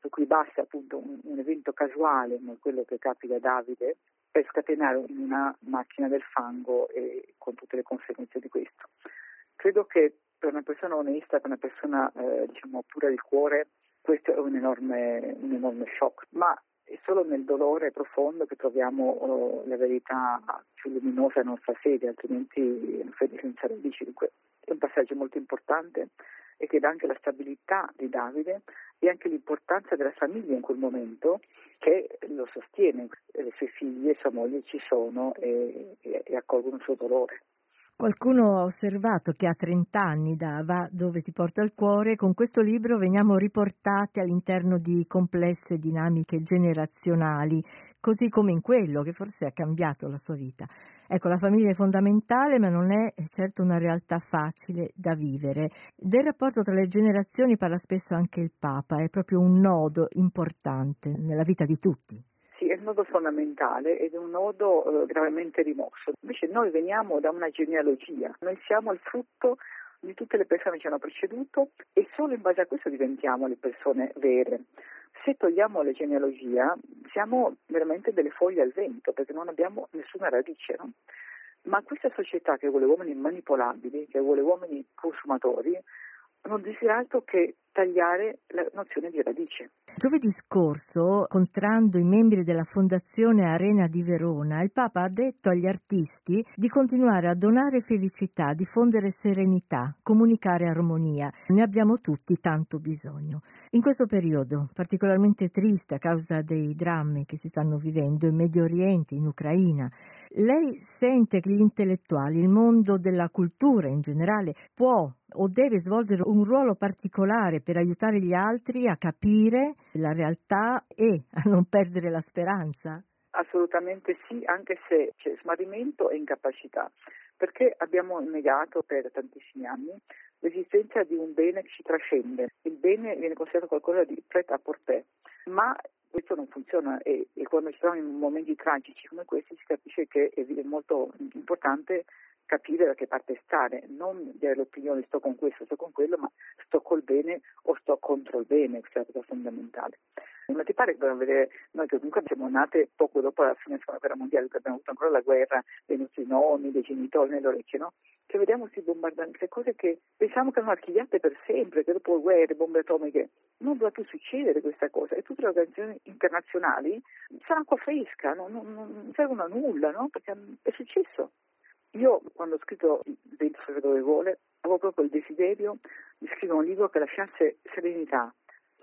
per cui basta appunto un, un evento casuale come quello che capita a Davide per scatenare una macchina del fango e con tutte le conseguenze di questo. Credo che per una persona onesta, per una persona eh, diciamo pura del cuore, questo è un enorme, un enorme shock, ma è solo nel dolore profondo che troviamo oh, la verità più luminosa della nostra fede, altrimenti senza radici. Dunque è un passaggio molto importante e che dà anche la stabilità di Davide e anche l'importanza della famiglia in quel momento che lo sostiene, le sue figlie e sua moglie ci sono e, e, e accolgono il suo dolore. Qualcuno ha osservato che a 30 anni da Va dove ti porta il cuore, con questo libro veniamo riportati all'interno di complesse dinamiche generazionali, così come in quello che forse ha cambiato la sua vita. Ecco, la famiglia è fondamentale, ma non è certo una realtà facile da vivere. Del rapporto tra le generazioni parla spesso anche il Papa, è proprio un nodo importante nella vita di tutti un nodo fondamentale ed è un nodo eh, gravemente rimosso. Invece noi veniamo da una genealogia, noi siamo il frutto di tutte le persone che ci hanno preceduto e solo in base a questo diventiamo le persone vere. Se togliamo la genealogia siamo veramente delle foglie al vento perché non abbiamo nessuna radice. No? Ma questa società che vuole uomini manipolabili, che vuole uomini consumatori, non desidera altro che tagliare la nozione di radice. Giovedì scorso, incontrando i membri della Fondazione Arena di Verona, il Papa ha detto agli artisti di continuare a donare felicità, diffondere serenità, comunicare armonia. Ne abbiamo tutti tanto bisogno. In questo periodo, particolarmente triste a causa dei drammi che si stanno vivendo in Medio Oriente, in Ucraina, lei sente che gli intellettuali, il mondo della cultura in generale, può o deve svolgere un ruolo particolare per aiutare gli altri a capire la realtà e a non perdere la speranza? Assolutamente sì, anche se c'è smarrimento e incapacità, perché abbiamo negato per tantissimi anni l'esistenza di un bene che ci trascende. Il bene viene considerato qualcosa di prêt à porter, ma questo non funziona e, e, quando ci troviamo in momenti tragici come questi si capisce che è molto importante capire da che parte stare, non dire l'opinione sto con questo, sto con quello, ma sto col bene o sto contro il bene, questa è la cosa fondamentale. Ma ti pare che dobbiamo vedere, noi che comunque siamo nate poco dopo la fine della seconda guerra mondiale, che abbiamo avuto ancora la guerra dei nostri nonni, dei genitori nelle orecchie, no? Che vediamo questi bombardamenti, cose che pensiamo che erano archiviate per sempre, che dopo guerre, bombe atomiche, non dovrà più succedere questa cosa e tutte le organizzazioni internazionali sono acqua fresca, non, non, non servono a nulla, no? Perché è successo. Io quando ho scritto sa dove vuole avevo proprio il desiderio di scrivere un libro che lasciasse serenità,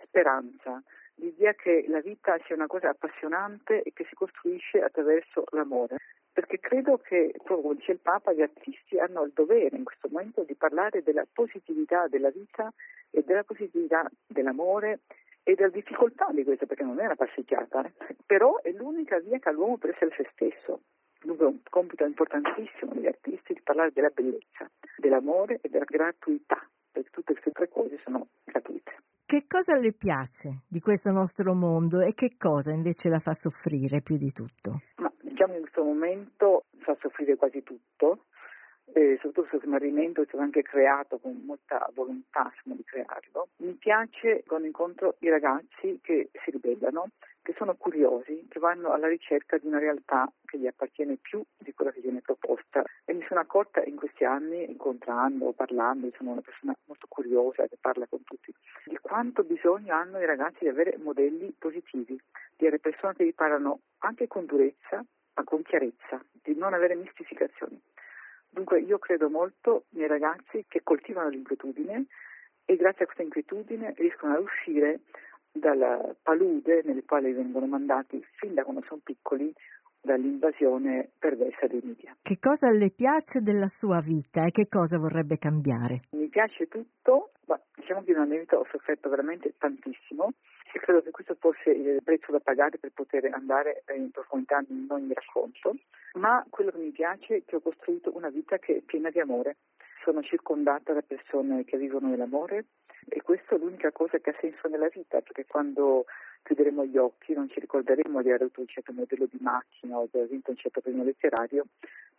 speranza, l'idea che la vita sia una cosa appassionante e che si costruisce attraverso l'amore. Perché credo che, proprio come dice il Papa, gli artisti hanno il dovere in questo momento di parlare della positività della vita e della positività dell'amore e della difficoltà di questo, perché non è una passeggiata, eh? però è l'unica via che ha l'uomo per essere se stesso. Dunque è un compito importantissimo degli artisti di parlare della bellezza, dell'amore e della gratuità, perché tutte queste tre cose sono gratuite. Che cosa le piace di questo nostro mondo e che cosa invece la fa soffrire più di tutto? Ma diciamo in questo momento fa soffrire quasi tutto, eh, soprattutto questo smarrimento è stato anche creato con molta volontà di crearlo. Mi piace quando incontro i ragazzi che si ribellano, che sono curiosi, che vanno alla ricerca di una realtà che gli appartiene più di quella che viene proposta. E mi sono accorta in questi anni, incontrando, parlando, sono una persona molto curiosa che parla con tutti, di quanto bisogno hanno i ragazzi di avere modelli positivi, di avere persone che vi parlano anche con durezza, ma con chiarezza, di non avere mistificazioni. Dunque io credo molto nei ragazzi che coltivano l'inquietudine e grazie a questa inquietudine riescono a uscire dalla palude nelle quali vengono mandati fin da quando sono piccoli dall'invasione perversa dei media. Che cosa le piace della sua vita e che cosa vorrebbe cambiare? Mi piace tutto, ma diciamo che nella mia vita ho sofferto veramente tantissimo e credo che questo fosse il prezzo da pagare per poter andare in profondità in ogni racconto, ma quello che mi piace è che ho costruito una vita che è piena di amore. Sono circondata da persone che vivono nell'amore e questa è l'unica cosa che ha senso nella vita, perché quando chiuderemo gli occhi, non ci ricorderemo di aver avuto un certo modello di macchina o di aver vinto un certo premio letterario,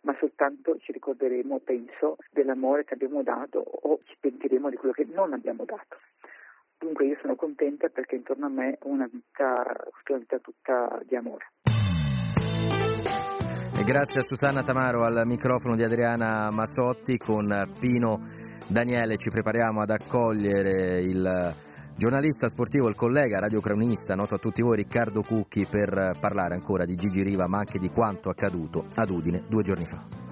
ma soltanto ci ricorderemo, penso, dell'amore che abbiamo dato o ci pentiremo di quello che non abbiamo dato. Dunque io sono contenta perché intorno a me ho una vita, una vita tutta di amore. Grazie a Susanna Tamaro al microfono di Adriana Masotti con Pino Daniele ci prepariamo ad accogliere il giornalista sportivo, il collega radiocronista, noto a tutti voi Riccardo Cucchi per parlare ancora di Gigi Riva ma anche di quanto accaduto ad Udine due giorni fa.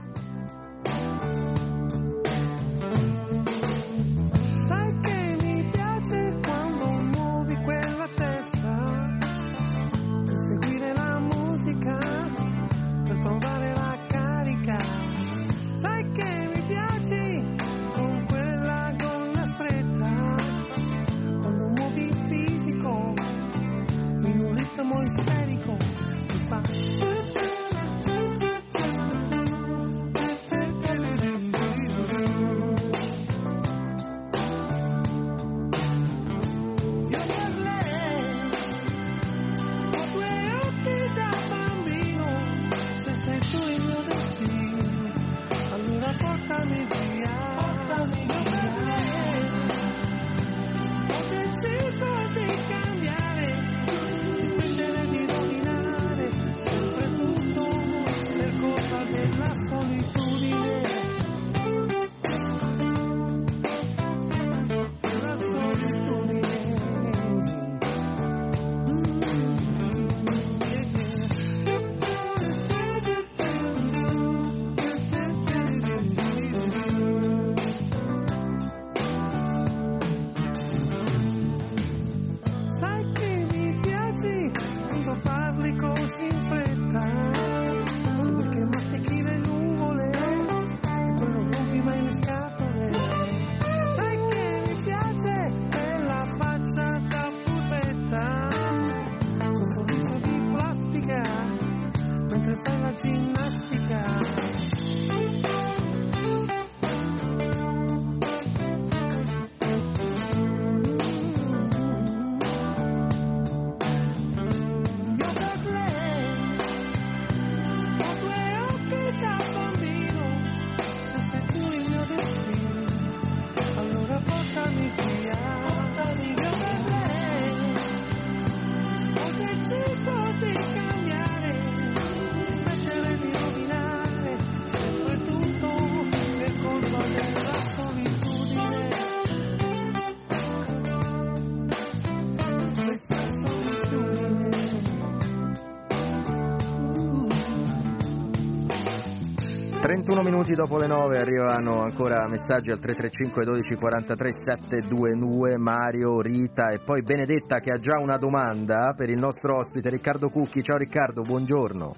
31 minuti dopo le 9 arrivano ancora messaggi al 335 12 43 722 Mario, Rita e poi Benedetta che ha già una domanda per il nostro ospite Riccardo Cucchi. Ciao Riccardo, buongiorno.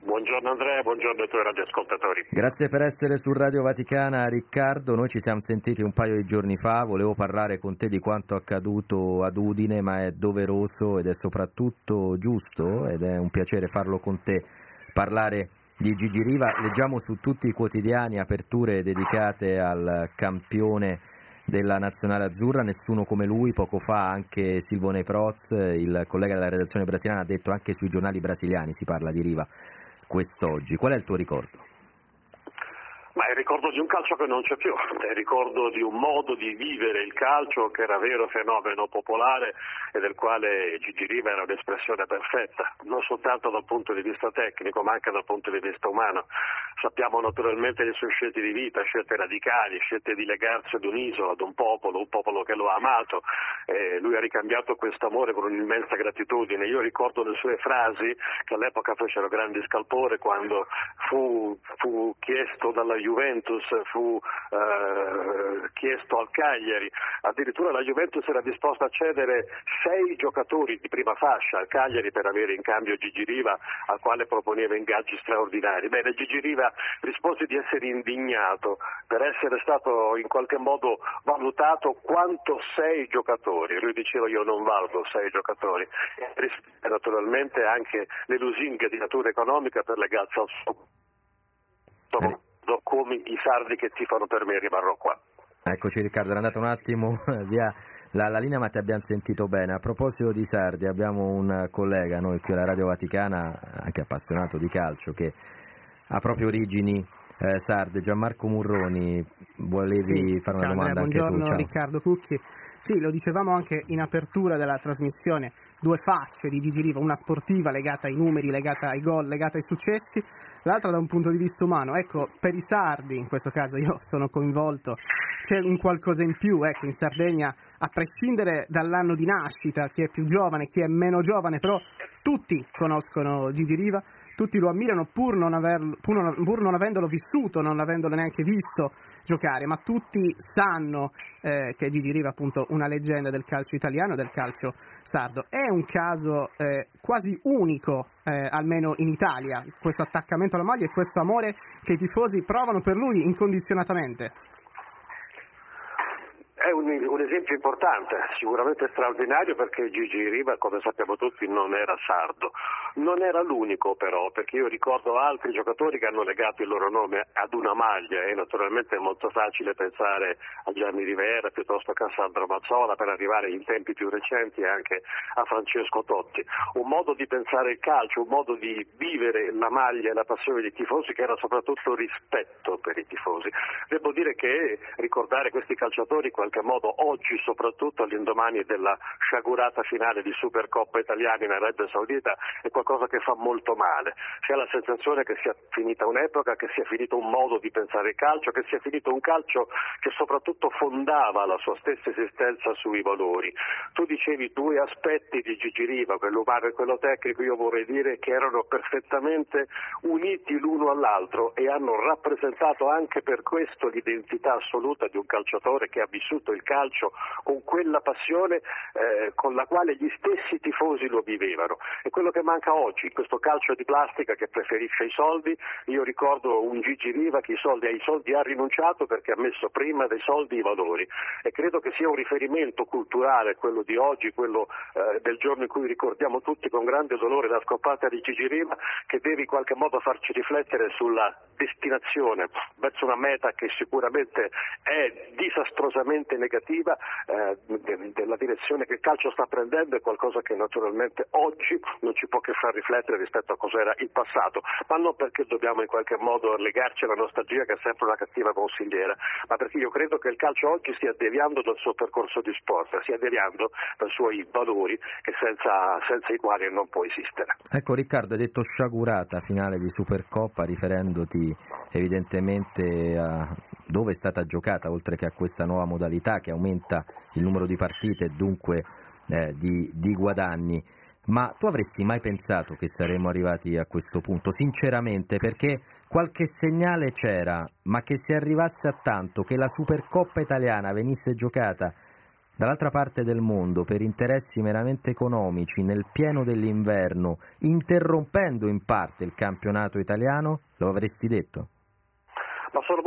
Buongiorno Andrea, buongiorno ai tuoi radioascoltatori. Grazie per essere su Radio Vaticana Riccardo, noi ci siamo sentiti un paio di giorni fa, volevo parlare con te di quanto accaduto ad Udine ma è doveroso ed è soprattutto giusto ed è un piacere farlo con te, parlare di Gigi Riva. Leggiamo su tutti i quotidiani aperture dedicate al campione della nazionale azzurra, nessuno come lui, poco fa anche Silvone Proz, il collega della redazione brasiliana, ha detto anche sui giornali brasiliani si parla di Riva quest'oggi. Qual è il tuo ricordo? Ma è il ricordo di un calcio che non c'è più, è il ricordo di un modo di vivere il calcio che era vero fenomeno popolare e del quale Gigi Riva era un'espressione perfetta, non soltanto dal punto di vista tecnico ma anche dal punto di vista umano. Sappiamo naturalmente le sue scelte di vita, scelte radicali, scelte di legarsi ad un'isola, ad un popolo, un popolo che lo ha amato. E lui ha ricambiato questo amore con un'immensa gratitudine. Io ricordo le sue frasi che all'epoca fecero grande scalpore quando fu, fu chiesto dalla Juventus, fu eh, chiesto al Cagliari, addirittura la Juventus era disposta a cedere sei giocatori di prima fascia al Cagliari per avere in cambio Gigi Riva al quale proponeva ingaggi straordinari. Bene, Gigi Riva rispose di essere indignato per essere stato in qualche modo valutato quanto sei giocatori. Lui diceva io non valgo sei giocatori. E naturalmente anche le lusinghe di natura economica per legarsi al suo come i sardi che tifano per me rimarrò qua. Eccoci Riccardo, era andato un attimo <laughs> via la, la, linea ma ti abbiamo sentito bene. A proposito di Sardi abbiamo un collega, noi qui alla Radio Vaticana, anche appassionato di calcio, che ha proprio origini eh, sarde. Gianmarco Murroni, volevi sì, fare una ciao, domanda Andrea, anche buongiorno tu? Ciao. Riccardo Cucchi. Sì, lo dicevamo anche in apertura della trasmissione, due facce di Gigi Riva, una sportiva legata ai numeri, legata ai gol, legata ai successi, l'altra da un punto di vista umano. Ecco, per i sardi, in questo caso io sono coinvolto, c'è un qualcosa in più, ecco, in Sardegna, a prescindere dall'anno di nascita, chi è più giovane, chi è meno giovane, però tutti conoscono Gigi Riva, tutti lo ammirano pur non, averlo, pur, non, pur non, avendolo vissuto, non avendolo neanche visto giocare, ma tutti sanno eh, che Gigi Riva è appunto una leggenda del calcio italiano e del calcio sardo. È un caso eh, quasi unico, eh, almeno in Italia, questo attaccamento alla maglia e questo amore che i tifosi provano per lui incondizionatamente. È un, un, esempio importante, sicuramente straordinario perché Gigi Riva, come sappiamo tutti, non era sardo. Non era l'unico però, perché io ricordo altri giocatori che hanno legato il loro nome ad una maglia e naturalmente è molto facile pensare a Gianni Rivera piuttosto che a Sandro Mazzola per arrivare in tempi più recenti anche a Francesco Totti. Un modo di pensare il calcio, un modo di vivere la maglia e la passione dei tifosi che era soprattutto rispetto per i tifosi. Devo dire che ricordare questi calciatori in qualche modo oggi, soprattutto all'indomani della sciagurata finale di Supercoppa italiana in Arabia Saudita, è qualcosa che fa molto male. Si ha la sensazione che sia finita un'epoca, che sia finito un modo di pensare il calcio, che sia finito un calcio che soprattutto fondava la sua stessa esistenza sui valori. Tu dicevi due aspetti di Gigi Riva, quello umano e quello tecnico, io vorrei dire che erano perfettamente uniti l'uno all'altro e hanno rappresentato anche per questo l'identità assoluta di un calciatore che ha vissuto il calcio con quella passione eh, con la quale gli stessi tifosi lo vivevano. È quello che manca oggi, questo calcio di plastica che preferisce i soldi. Io ricordo un Gigi Riva che i soldi, ai soldi ha rinunciato perché ha messo prima dei soldi i valori e credo che sia un riferimento culturale quello di oggi, quello eh, del giorno in cui ricordiamo tutti con grande dolore la scoppata di Gigi Riva che deve in qualche modo farci riflettere sulla destinazione verso una meta che sicuramente è disastrosamente negativa eh, della direzione che il calcio sta prendendo è qualcosa che naturalmente oggi non ci può che far riflettere rispetto a cos'era il passato, ma non perché dobbiamo in qualche modo legarci alla nostalgia che è sempre una cattiva consigliera, ma perché io credo che il calcio oggi stia deviando dal suo percorso di sport, stia deviando dai suoi valori senza, senza i quali non può esistere. Ecco Riccardo, hai detto sciagurata finale di Supercoppa riferendoti evidentemente a dove è stata giocata oltre che a questa nuova modalità che aumenta il numero di partite e dunque eh, di, di guadagni. Ma tu avresti mai pensato che saremmo arrivati a questo punto? Sinceramente, perché qualche segnale c'era, ma che si arrivasse a tanto che la Supercoppa italiana venisse giocata dall'altra parte del mondo per interessi meramente economici nel pieno dell'inverno, interrompendo in parte il campionato italiano, lo avresti detto? ma sono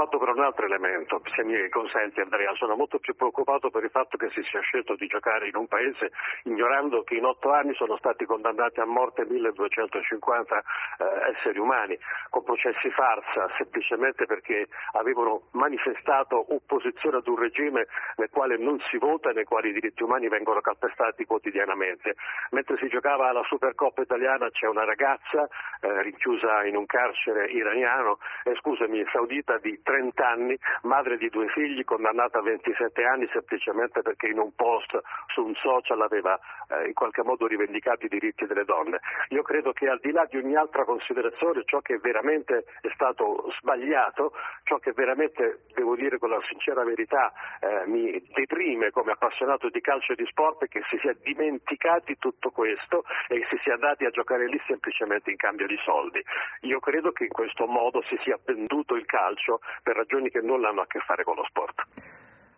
preoccupato per un altro elemento, se mi consenti Andrea, sono molto più preoccupato per il fatto che si sia scelto di giocare in un paese ignorando che in otto anni sono stati condannati a morte 1250 eh, esseri umani, con processi farsa, semplicemente perché avevano manifestato opposizione ad un regime nel quale non si vota e nei quali i diritti umani vengono calpestati quotidianamente. Mentre si giocava la Supercoppa italiana c'è una ragazza eh, rinchiusa in un carcere iraniano, eh, scusami, saudita di 30 anni, madre di due figli, condannata a 27 anni semplicemente perché in un post su un social aveva eh, in qualche modo rivendicato i diritti delle donne. Io credo che al di là di ogni altra considerazione ciò che veramente è stato sbagliato, ciò che veramente, devo dire con la sincera verità, eh, mi deprime come appassionato di calcio e di sport è che si sia dimenticati tutto questo e si sia andati a giocare lì semplicemente in cambio di soldi. Io credo che in questo modo si sia venduto il calcio per ragioni che non hanno a che fare con lo sport.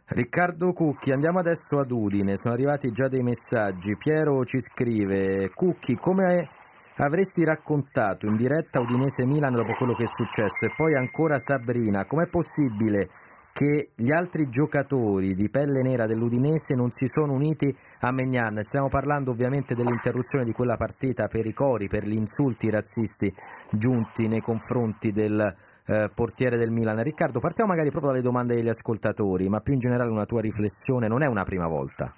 Riccardo Cucchi, andiamo adesso ad Udine, sono arrivati già dei messaggi. Piero ci scrive, Cucchi, come avresti raccontato in diretta Udinese Milan dopo quello che è successo? E poi ancora Sabrina, com'è possibile che gli altri giocatori di pelle nera dell'Udinese non si sono uniti a Megnan. Stiamo parlando ovviamente dell'interruzione di quella partita per i cori, per gli insulti razzisti giunti nei confronti del eh, portiere del Milan. Riccardo, partiamo magari proprio dalle domande degli ascoltatori, ma più in generale una tua riflessione, non è una prima volta,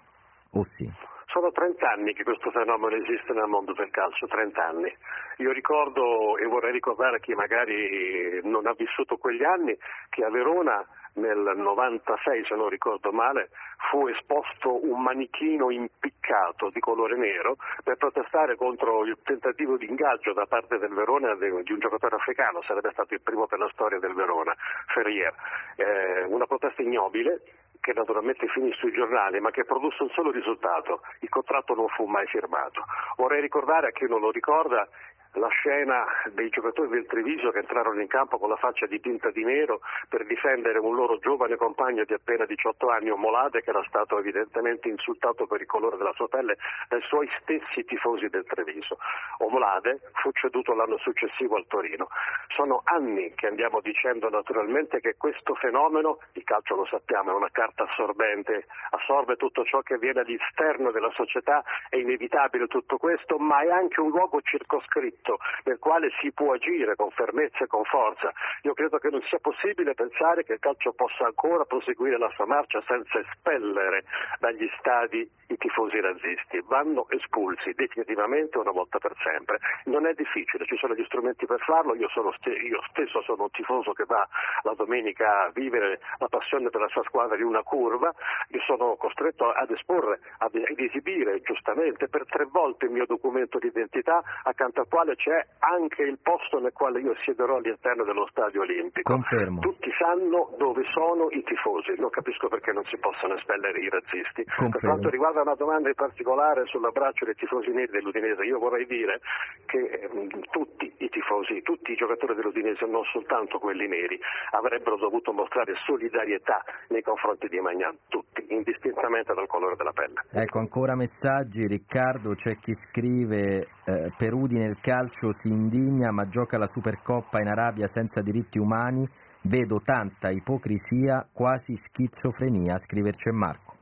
o sì? Sono 30 anni che questo fenomeno esiste nel mondo del calcio, 30 anni. Io ricordo e vorrei ricordare a chi magari non ha vissuto quegli anni che a Verona nel 96, se non ricordo male, fu esposto un manichino impiccato di colore nero per protestare contro il tentativo di ingaggio da parte del Verona di un giocatore africano, sarebbe stato il primo per la storia del Verona, Ferrier. Eh, una protesta ignobile che naturalmente finì sui giornali, ma che produsse un solo risultato, il contratto non fu mai firmato. Vorrei ricordare a chi non lo ricorda la scena dei giocatori del Treviso che entrarono in campo con la faccia dipinta di nero per difendere un loro giovane compagno di appena 18 anni, Omolade, che era stato evidentemente insultato per il colore della sua pelle dai suoi stessi tifosi del Treviso. Omolade fu ceduto l'anno successivo al Torino. Sono anni che andiamo dicendo naturalmente che questo fenomeno, il calcio lo sappiamo, è una carta assorbente, assorbe tutto ciò che viene all'esterno della società, è inevitabile tutto questo, ma è anche un luogo circoscritto diritto nel quale si può agire con fermezza e con forza. Io credo che non sia possibile pensare che il calcio possa ancora proseguire la sua marcia senza espellere dagli stadi i tifosi razzisti. Vanno espulsi definitivamente una volta per sempre. Non è difficile, ci sono gli strumenti per farlo. Io, st- io stesso sono un tifoso che va la domenica a vivere la passione per la sua squadra in una curva. Io sono costretto ad esporre, ad esibire giustamente per tre volte il mio documento di identità accanto al quale c'è anche il posto nel quale io siederò all'interno dello stadio olimpico. Confermo. Tutti sanno dove sono i tifosi, non capisco perché non si possano espellere i razzisti. Confermo. Per quanto riguarda una domanda in particolare sull'abbraccio dei tifosi neri dell'Udinese, io vorrei dire che eh, tutti i tifosi, tutti i giocatori dell'Udinese, non soltanto quelli neri, avrebbero dovuto mostrare solidarietà nei confronti di Magnan, tutti, indistintamente dal colore della pelle. Ecco, ancora messaggi, Riccardo, c'è chi scrive eh, per Udine il calcio si indigna ma gioca la Supercoppa in Arabia senza diritti umani, vedo tanta ipocrisia, quasi schizofrenia, scriverci Marco.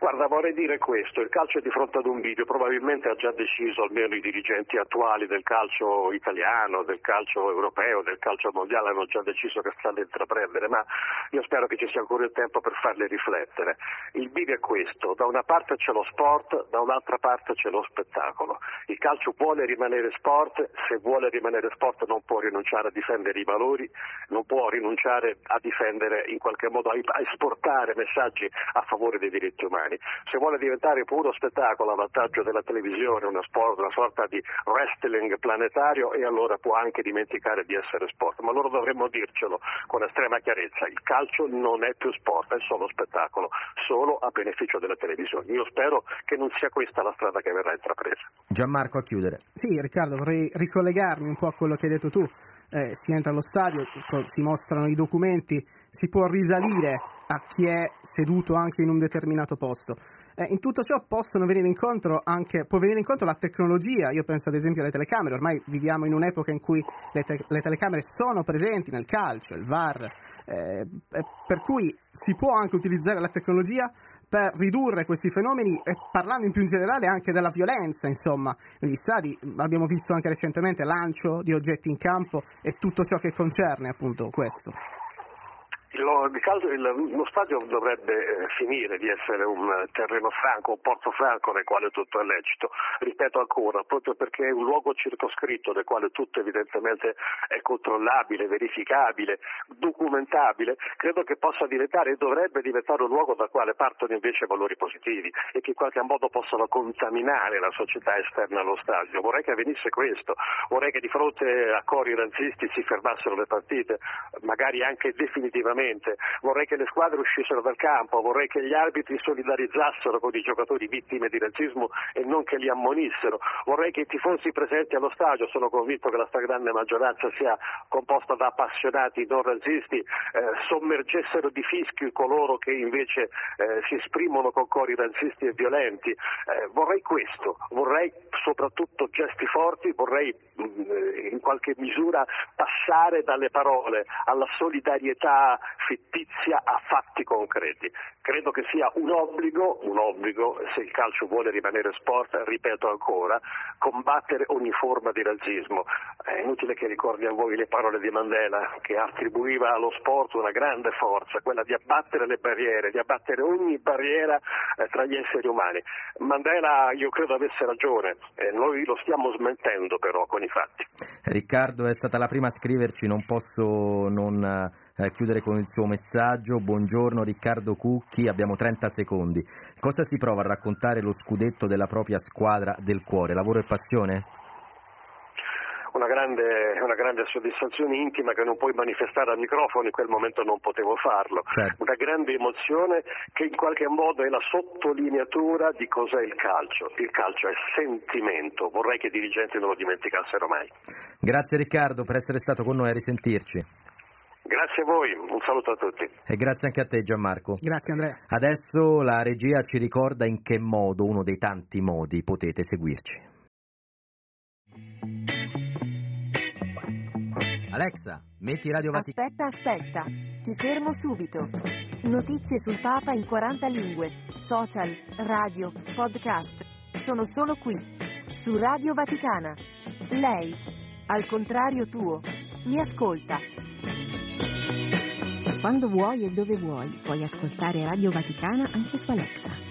Guarda, vorrei dire questo, il calcio è di fronte ad un video, probabilmente ha già deciso almeno i dirigenti attuali del calcio italiano, del calcio europeo, del calcio mondiale, hanno già deciso che sta da intraprendere, ma io spero che ci sia ancora il tempo per farli riflettere. Il video è questo, da una parte c'è lo sport, da un'altra parte c'è lo spettacolo. Il calcio vuole rimanere sport, se vuole rimanere sport non può rinunciare a difendere i valori, non può rinunciare a difendere in qualche modo, a esportare messaggi a favore dei diritti umani italiani. Se vuole diventare puro spettacolo a vantaggio della televisione, una, sport, una sorta di wrestling planetario, e allora può anche dimenticare di essere sport. Ma loro dovremmo dircelo con estrema chiarezza, il calcio non è più sport, è solo spettacolo, solo a beneficio della televisione. Io spero che non sia questa la strada che verrà intrapresa. Gianmarco a chiudere. Sì, Riccardo, vorrei ricollegarmi un po' a quello che hai detto tu. Eh, si entra allo stadio, si mostrano i documenti, si può risalire a chi è seduto anche in un determinato posto. Eh, in tutto ciò possono venire incontro anche, può venire incontro la tecnologia, io penso ad esempio alle telecamere, ormai viviamo in un'epoca in cui le, te- le telecamere sono presenti nel calcio, il VAR, eh, per cui si può anche utilizzare la tecnologia per ridurre questi fenomeni e parlando in più in generale anche della violenza, insomma, negli stadi abbiamo visto anche recentemente lancio di oggetti in campo e tutto ciò che concerne appunto questo. Lo, lo, stadio dovrebbe eh, finire di essere un terreno franco, un porto franco nel quale tutto è lecito. Ripeto ancora, proprio perché è un luogo circoscritto nel quale tutto evidentemente è controllabile, verificabile, documentabile, credo che possa diventare e dovrebbe diventare un luogo dal quale partono invece valori positivi e che in qualche modo possano contaminare la società esterna allo stadio. Vorrei che avvenisse questo, vorrei che di fronte a cori razzisti si fermassero le partite, magari anche definitivamente sicuramente. Vorrei che le squadre uscissero dal campo, vorrei che gli arbitri solidarizzassero con i giocatori vittime di razzismo e non che li ammonissero. Vorrei che i tifosi presenti allo stadio, sono convinto che la stragrande maggioranza sia composta da appassionati non razzisti, eh, sommergessero di fischi coloro che invece eh, si esprimono con cori razzisti e violenti. Eh, vorrei questo, vorrei soprattutto gesti forti, vorrei mm, in qualche misura passare dalle parole alla solidarietà fittizia a fatti concreti. credo che sia un obbligo, un obbligo, se il calcio vuole rimanere sport, ripeto ancora, combattere ogni forma di razzismo. È inutile che ricordi a voi le parole di Mandela, che attribuiva allo sport una grande forza, quella di abbattere le barriere, di abbattere ogni barriera eh, tra gli esseri umani. Mandela io credo avesse ragione, eh, noi lo stiamo smentendo però con i fatti. Riccardo è stata la prima a scriverci, non posso non eh, chiudere con il suo messaggio. Buongiorno Riccardo Cucchi, abbiamo 30 secondi. Cosa si prova a raccontare lo scudetto della propria squadra del cuore? Lavoro e passione? Una grande, una grande, soddisfazione intima che non puoi manifestare al microfono, in quel momento non potevo farlo. Certo. Una grande emozione che in qualche modo è la sottolineatura di cos'è il calcio. Il calcio è sentimento, vorrei che i dirigenti non lo dimenticassero mai. Grazie Riccardo per essere stato con noi a risentirci. Grazie a voi, un saluto a tutti. E grazie anche a te Gianmarco. Grazie Andrea. Adesso la regia ci ricorda in che modo, uno dei tanti modi, potete seguirci. Alexa, metti Radio Vaticana. Aspetta, aspetta, ti fermo subito. Notizie sul Papa in 40 lingue, social, radio, podcast. Sono solo qui, su Radio Vaticana. Lei, al contrario tuo, mi ascolta. Quando vuoi e dove vuoi, puoi ascoltare Radio Vaticana anche su Alexa.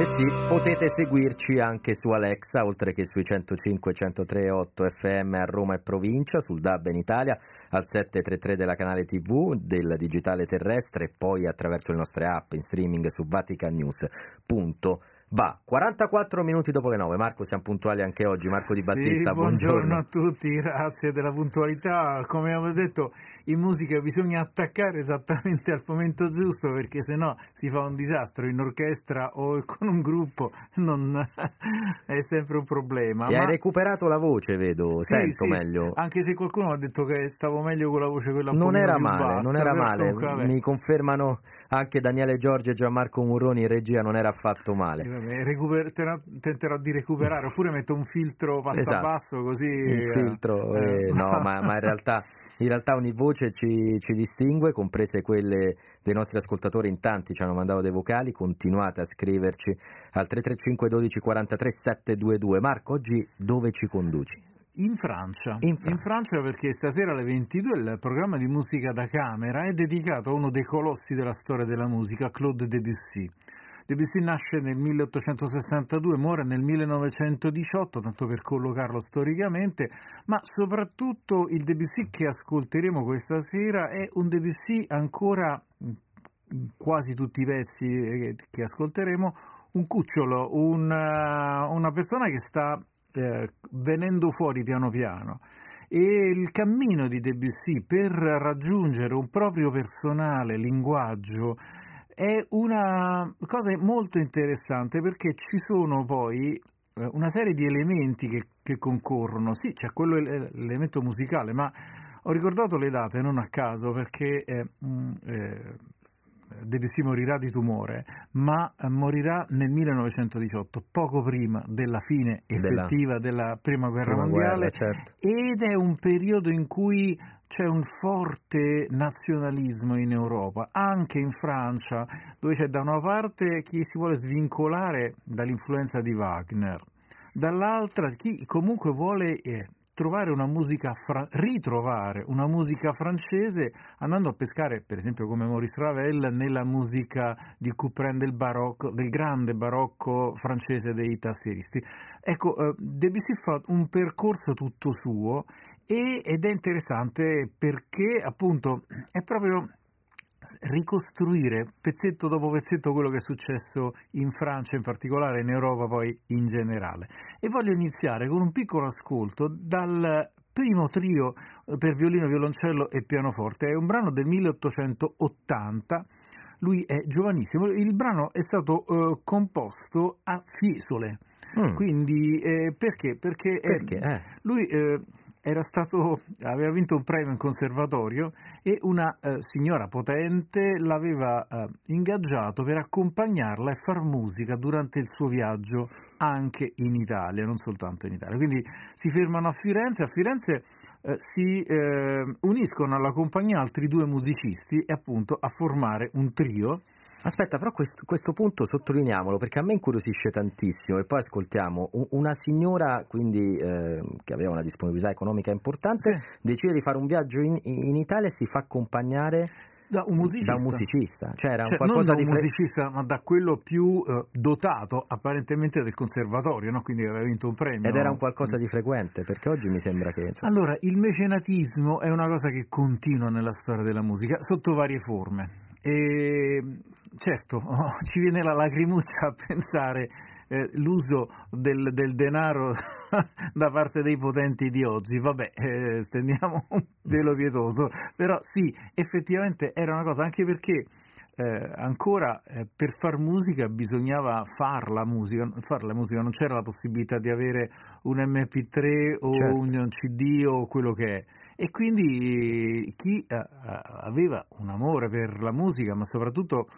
Eh sì, potete seguirci anche su Alexa, oltre che sui 105 103 8 FM a Roma e provincia, sul DAB in Italia, al 733 della canale TV, del digitale terrestre e poi attraverso le nostre app in streaming su vaticanews.it. Va, 44 minuti dopo le 9. Marco, siamo puntuali anche oggi. Marco Di Battista, sì, buongiorno. a tutti, grazie della puntualità. Come avevo detto, in musica bisogna attaccare esattamente al momento giusto perché sennò si fa un disastro in orchestra o con un gruppo, non <laughs> è sempre un problema. E Ma... hai recuperato la voce, vedo, sì, sento sì, meglio. Anche se qualcuno ha detto che stavo meglio con la voce quella Non era male, bassa, non era male. comunque. Mi confermano anche Daniele Giorgi e Gianmarco Murroni in regia, non era affatto male. Vabbè, recuper- tenterò di recuperare oppure metto un filtro passo Esatto. a passo così Il eh, filtro, eh, eh, no, <laughs> ma, ma in realtà in realtà ogni voce ci, ci distingue, comprese quelle dei nostri ascoltatori, in tanti ci hanno mandato dei vocali, continuate a scriverci al 335 12 43 722. Marco, oggi dove ci conduci? In Francia. In In Francia perché stasera alle 22 il programma di musica da camera è dedicato a uno dei colossi della storia della musica, Claude Debussy. Debussy nasce nel 1862, muore nel 1918, tanto per collocarlo storicamente, ma soprattutto il Debussy che ascolteremo questa sera è un Debussy ancora in quasi tutti i pezzi eh, che ascolteremo, un cucciolo, una, una persona che sta eh, venendo fuori piano piano. E il cammino di Debussy per raggiungere un proprio personale linguaggio è una cosa molto interessante perché ci sono poi eh, una serie di elementi che, che concorrono. Sì, c'è quello l'elemento musicale, ma ho ricordato le date non a caso perché eh, eh, Debussy morirà di tumore, ma morirà nel 1918, poco prima della fine Della effettiva della Prima Guerra Prima Mondiale, guerra, certo. ed è un periodo in cui c'è un forte nazionalismo in Europa, anche in Francia, dove c'è da una parte chi si vuole svincolare dall'influenza di Wagner, dall'altra chi comunque vuole eh, trovare una musica fra- ritrovare una musica francese andando a pescare, per esempio come Maurice Ravel, nella musica di Couperin del barocco, del grande barocco francese dei tassieristi. Ecco, eh, Debussy fa un percorso tutto suo e- ed è interessante perché appunto è proprio ricostruire pezzetto dopo pezzetto quello che è successo in Francia in particolare, in Europa poi in generale. E voglio iniziare con un piccolo ascolto dal primo trio per violino, violoncello e pianoforte. È un brano del 1880. Lui è giovanissimo. Il brano è stato eh, composto a Fiesole. Mm. Quindi eh, perché? Perché, Perché? Eh. lui eh, stato, aveva vinto un premio in conservatorio e una eh, signora potente l'aveva eh, ingaggiato per accompagnarla e far musica durante il suo viaggio anche in Italia, non soltanto in Italia. Quindi si fermano a Firenze, a Firenze eh, si eh, uniscono alla compagnia altri due musicisti e appunto a formare un trio Aspetta, però questo, questo, punto sottolineiamolo perché a me incuriosisce tantissimo e poi ascoltiamo una signora quindi, eh, che aveva una disponibilità economica importante, sì. decide di fare un viaggio in, in Italia e si fa accompagnare da un musicista, da un musicista. cioè era cioè, qualcosa non da un di musicista ma da quello più eh, dotato apparentemente del conservatorio no? quindi aveva vinto un premio ed era un qualcosa di frequente perché oggi mi sembra che insomma... allora il mecenatismo è una cosa che continua nella storia della musica sotto varie forme e certo, oh, <laughs> ci viene la lacrimuccia a pensare eh, l'uso del, del, denaro <laughs> da parte dei potenti di oggi. Vabbè, eh, stendiamo <laughs> un velo pietoso, però sì, effettivamente era una cosa, anche perché eh, ancora eh, per far musica bisognava far la musica, far la musica, non c'era la possibilità di avere un MP3 o certo. un CD o quello che è e quindi chi eh, aveva un amore per la musica, ma soprattutto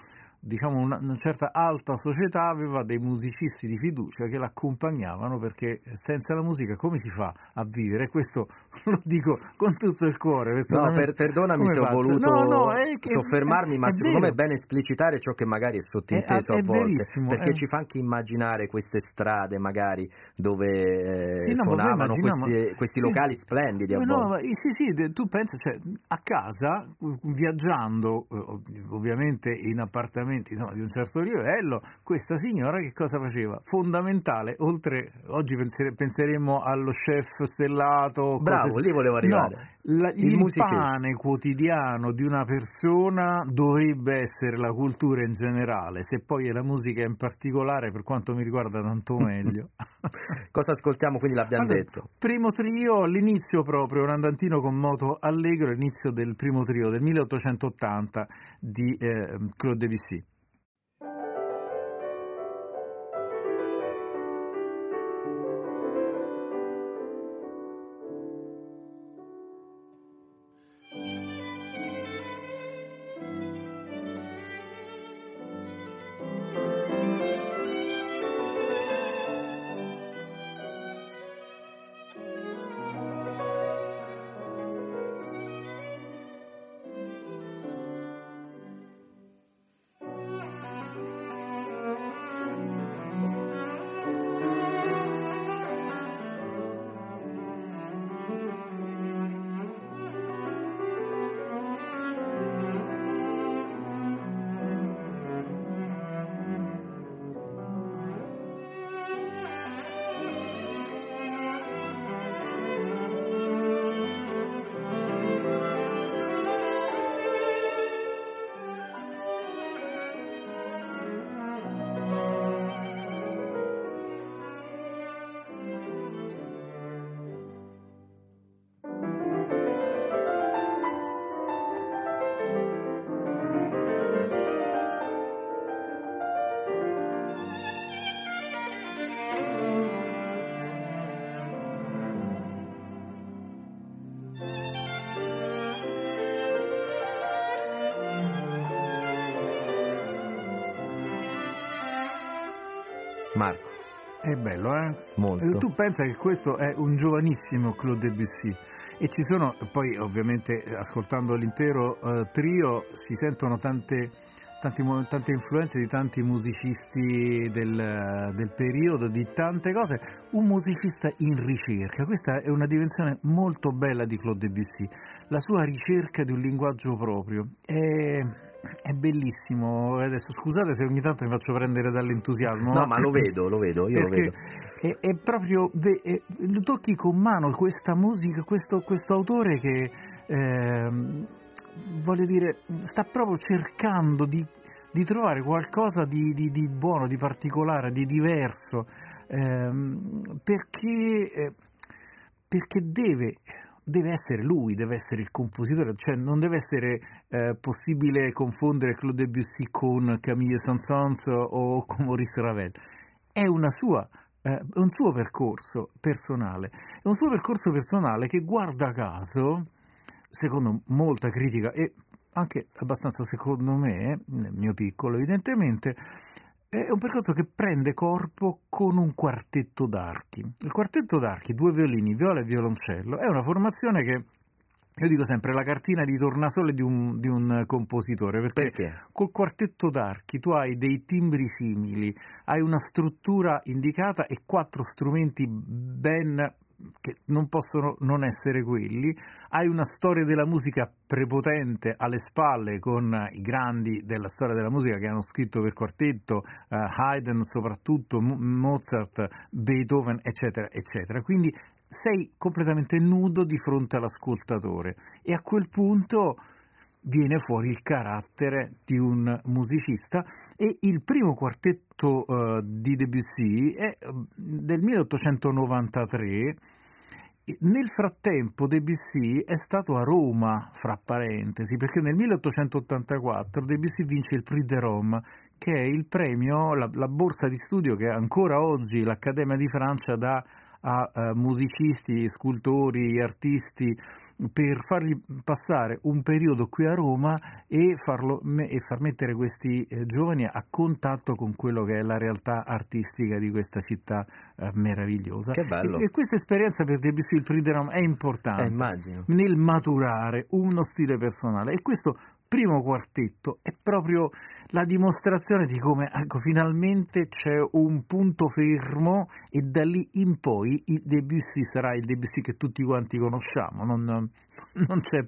diciamo una, una, certa alta società aveva dei musicisti di fiducia che l'accompagnavano perché senza la musica come si fa a vivere? Questo <laughs> lo dico con tutto il cuore. No, per, perdonami se ho voluto no, no, è soffermarmi, è, ma è secondo vero. me è bene esplicitare ciò che magari è sottinteso a volte, perché ci fa anche immaginare queste strade magari dove eh, sì, no, suonavano questi, ma, questi sì, locali splendidi. No, sì, sì, tu pensi, cioè, a casa, viaggiando, ovviamente in appartamento appartamenti insomma, di un certo livello, questa signora che cosa faceva? Fondamentale, oltre, oggi pensere, penseremmo allo chef stellato. Bravo, cose, lì volevo arrivare. No, la, il, il pane quotidiano di una persona dovrebbe essere la cultura in generale, se poi è la musica in particolare, per quanto mi riguarda, tanto meglio. <laughs> Cosa ascoltiamo? Quindi l'abbiamo allora, detto. Primo trio, all'inizio proprio, un andantino con moto allegro, l'inizio del primo trio del 1880 di eh, Claude Debussy. Bello, eh? Molto. Tu pensa che questo è un giovanissimo Claude Debussy e ci sono, poi ovviamente ascoltando l'intero uh, trio si sentono tante, tanti, tante, influenze di tanti musicisti del, del, periodo, di tante cose. Un musicista in ricerca, questa è una dimensione molto bella di Claude Debussy, la sua ricerca di un linguaggio proprio. È è bellissimo. Adesso scusate se ogni tanto mi faccio prendere dall'entusiasmo. No, ma lo vedo, lo vedo, io lo vedo. È, è proprio. È, lo tocchi con mano questa musica, questo, questo autore che. Eh, voglio dire, sta proprio cercando di, di trovare qualcosa di, di, di, buono, di particolare, di diverso, ehm, perché, eh, perché deve deve essere lui, deve essere il compositore, cioè non deve essere eh, possibile confondere Claude Debussy con Camille Saint-Saëns o con Maurice Ravel. È sua eh, un suo percorso personale, è un suo percorso personale che guarda caso, secondo molta critica e anche abbastanza secondo me, nel mio piccolo evidentemente, è un percorso che prende corpo con un quartetto d'archi. Il quartetto d'archi, due violini, viola e violoncello, è una formazione che io dico sempre la cartina di tornasole di un, di un compositore, perché, Perché? col quartetto d'archi tu hai dei timbri simili, hai una struttura indicata e quattro strumenti ben che non possono non essere quelli, hai una storia della musica prepotente alle spalle con i grandi della storia della musica che hanno scritto per quartetto, eh, Haydn soprattutto, Mo- Mozart, Beethoven, eccetera, eccetera. Quindi sei completamente nudo di fronte all'ascoltatore e a quel punto viene fuori il carattere di un musicista e il primo quartetto eh, di Debussy è eh, del 1893 e nel frattempo Debussy è stato a Roma, fra parentesi, perché nel 1884 Debussy vince il Prix de Rome, che è il premio, la, la borsa di studio che ancora oggi l'Accademia di Francia dà a eh, musicisti, scultori, artisti per fargli passare un periodo qui a Roma e, farlo, e far mettere questi eh, giovani a contatto con quello che è la realtà artistica di questa città eh, meravigliosa. Che bello. E, e questa esperienza per Debussy il Prix de Rome è importante nel maturare uno stile personale e questo primo quartetto è proprio la dimostrazione di come ecco, finalmente c'è un punto fermo e da lì in poi il Debussy sarà il Debussy che tutti quanti conosciamo, non, non c'è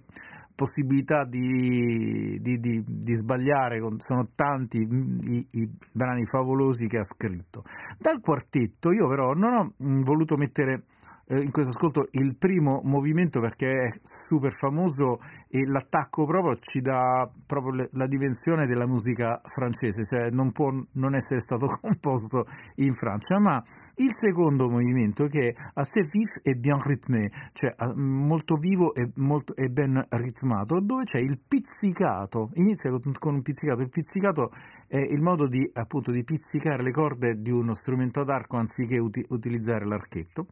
possibilità di, di- di- di sbagliare, sono tanti i, i brani favolosi che ha scritto. Dal quartetto io però non ho mh, voluto mettere eh, in questo ascolto il primo movimento perché è super famoso e l'attacco proprio ci dà proprio la dimensione della musica francese, cioè non può non essere stato <laughs> composto in Francia, ma il secondo movimento che è assez vif e bien rythmé, cioè ah, molto vivo e, molto, e ben ritmato, dove c'è il pizzicato, inizia con, con un pizzicato, il pizzicato è il modo di appunto di pizzicare le corde di uno strumento ad arco anziché uti- utilizzare l'archetto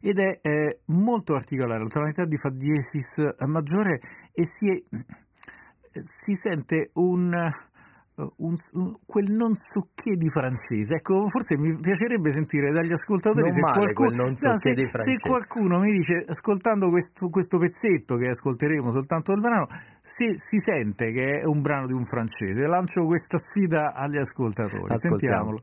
ed è eh, molto particolare, la tonalità di fa diesis maggiore e si, è- si sente un, eh, un- un- quel non so che di francese. Ecco, forse mi piacerebbe sentire dagli ascoltatori se, qualcuno, quel non so no, che se- se qualcuno mi dice, ascoltando questo, questo pezzetto che ascolteremo soltanto il brano, se si sente che è un brano di un francese, lancio questa sfida agli ascoltatori. Ascoltiamo. Sentiamolo.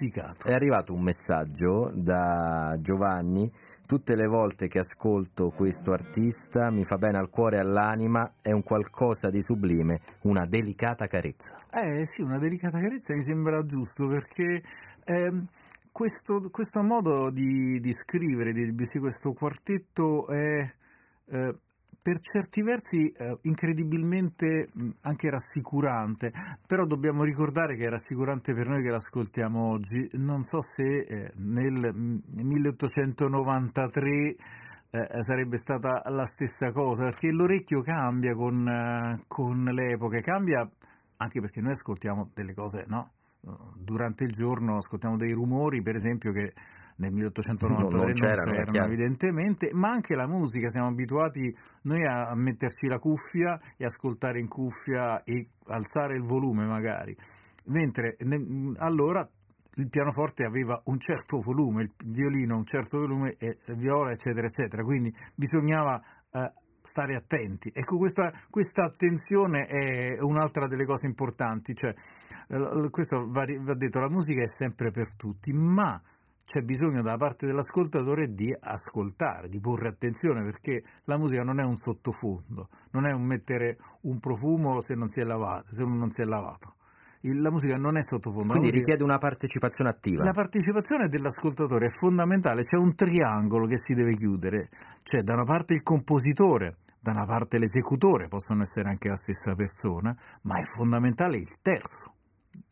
Il pizzicato. è arrivato un messaggio da Giovanni. Tutte le volte che ascolto questo artista mi fa bene al cuore e all'anima, è un qualcosa di sublime, una delicata carezza. Eh sì, una delicata carezza mi sembra giusto perché ehm, questo, questo modo di, di scrivere di Debussy, questo quartetto è eh, per certi versi eh, incredibilmente mh, anche rassicurante, però dobbiamo ricordare che è rassicurante per noi che l'ascoltiamo oggi. Non so se eh, nel mh, 1893 eh, sarebbe stata la stessa cosa, perché l'orecchio cambia con, eh, con le epoche, cambia anche perché noi ascoltiamo delle cose, no? Eh, Durante il giorno ascoltiamo dei rumori, per esempio, che nel 1893 Non- non non c'erano, evidentemente, ma anche la musica, siamo abituati noi a, metterci la cuffia e ascoltare in cuffia e alzare il volume magari, mentre ne- allora il pianoforte aveva un certo volume, il violino un certo volume e la viola eccetera eccetera, quindi bisognava eh, stare attenti. Ecco, questa, questa, attenzione è un'altra delle cose importanti, cioè, questo va, va detto, la musica è sempre per tutti, ma c'è bisogno da parte dell'ascoltatore di ascoltare, di porre attenzione, perché la musica non è un sottofondo, non è un mettere un profumo se non si è lavato. Se non si è lavato. La musica non è sottofondo. Quindi musica... richiede una partecipazione attiva. La partecipazione dell'ascoltatore è fondamentale, c'è un triangolo che si deve chiudere, c'è da una parte il compositore, da una parte l'esecutore, possono essere anche la stessa persona, ma è fondamentale il terzo,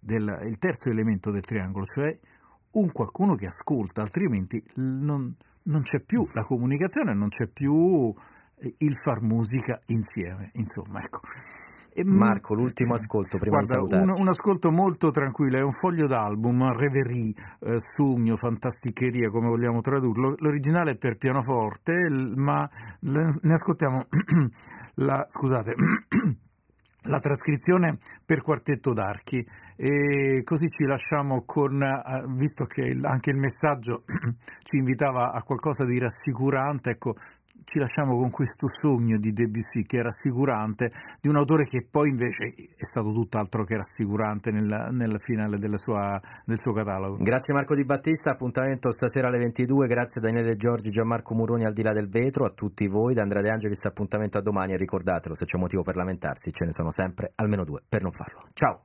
del, il terzo elemento del triangolo, cioè un qualcuno che ascolta, altrimenti non, non c'è più la comunicazione, non c'è più il far musica insieme, insomma, ecco. Marco, l'ultimo ascolto prima Guarda, di salutarci. Un, un, ascolto molto tranquillo, è un foglio d'album, Reverie, eh, Sogno, Fantasticheria, come vogliamo tradurlo. L'originale è per pianoforte, ma ne ascoltiamo <clears throat> la, scusate, <clears throat> la trascrizione per quartetto d'archi e così ci lasciamo con, eh, visto che anche il messaggio <clears throat> ci invitava a qualcosa di rassicurante, ecco, ci lasciamo con questo sogno di Debussy che è rassicurante, di un autore che poi invece è stato tutt'altro che rassicurante nel, nel finale sua, del suo catalogo. Grazie Marco Di Battista, appuntamento stasera alle 22, grazie Daniele Giorgi, Gianmarco Muroni al di là del vetro, a tutti voi, da Andrea De Angelis appuntamento a domani e ricordatelo, se c'è motivo per lamentarsi ce ne sono sempre almeno due per non farlo. Ciao!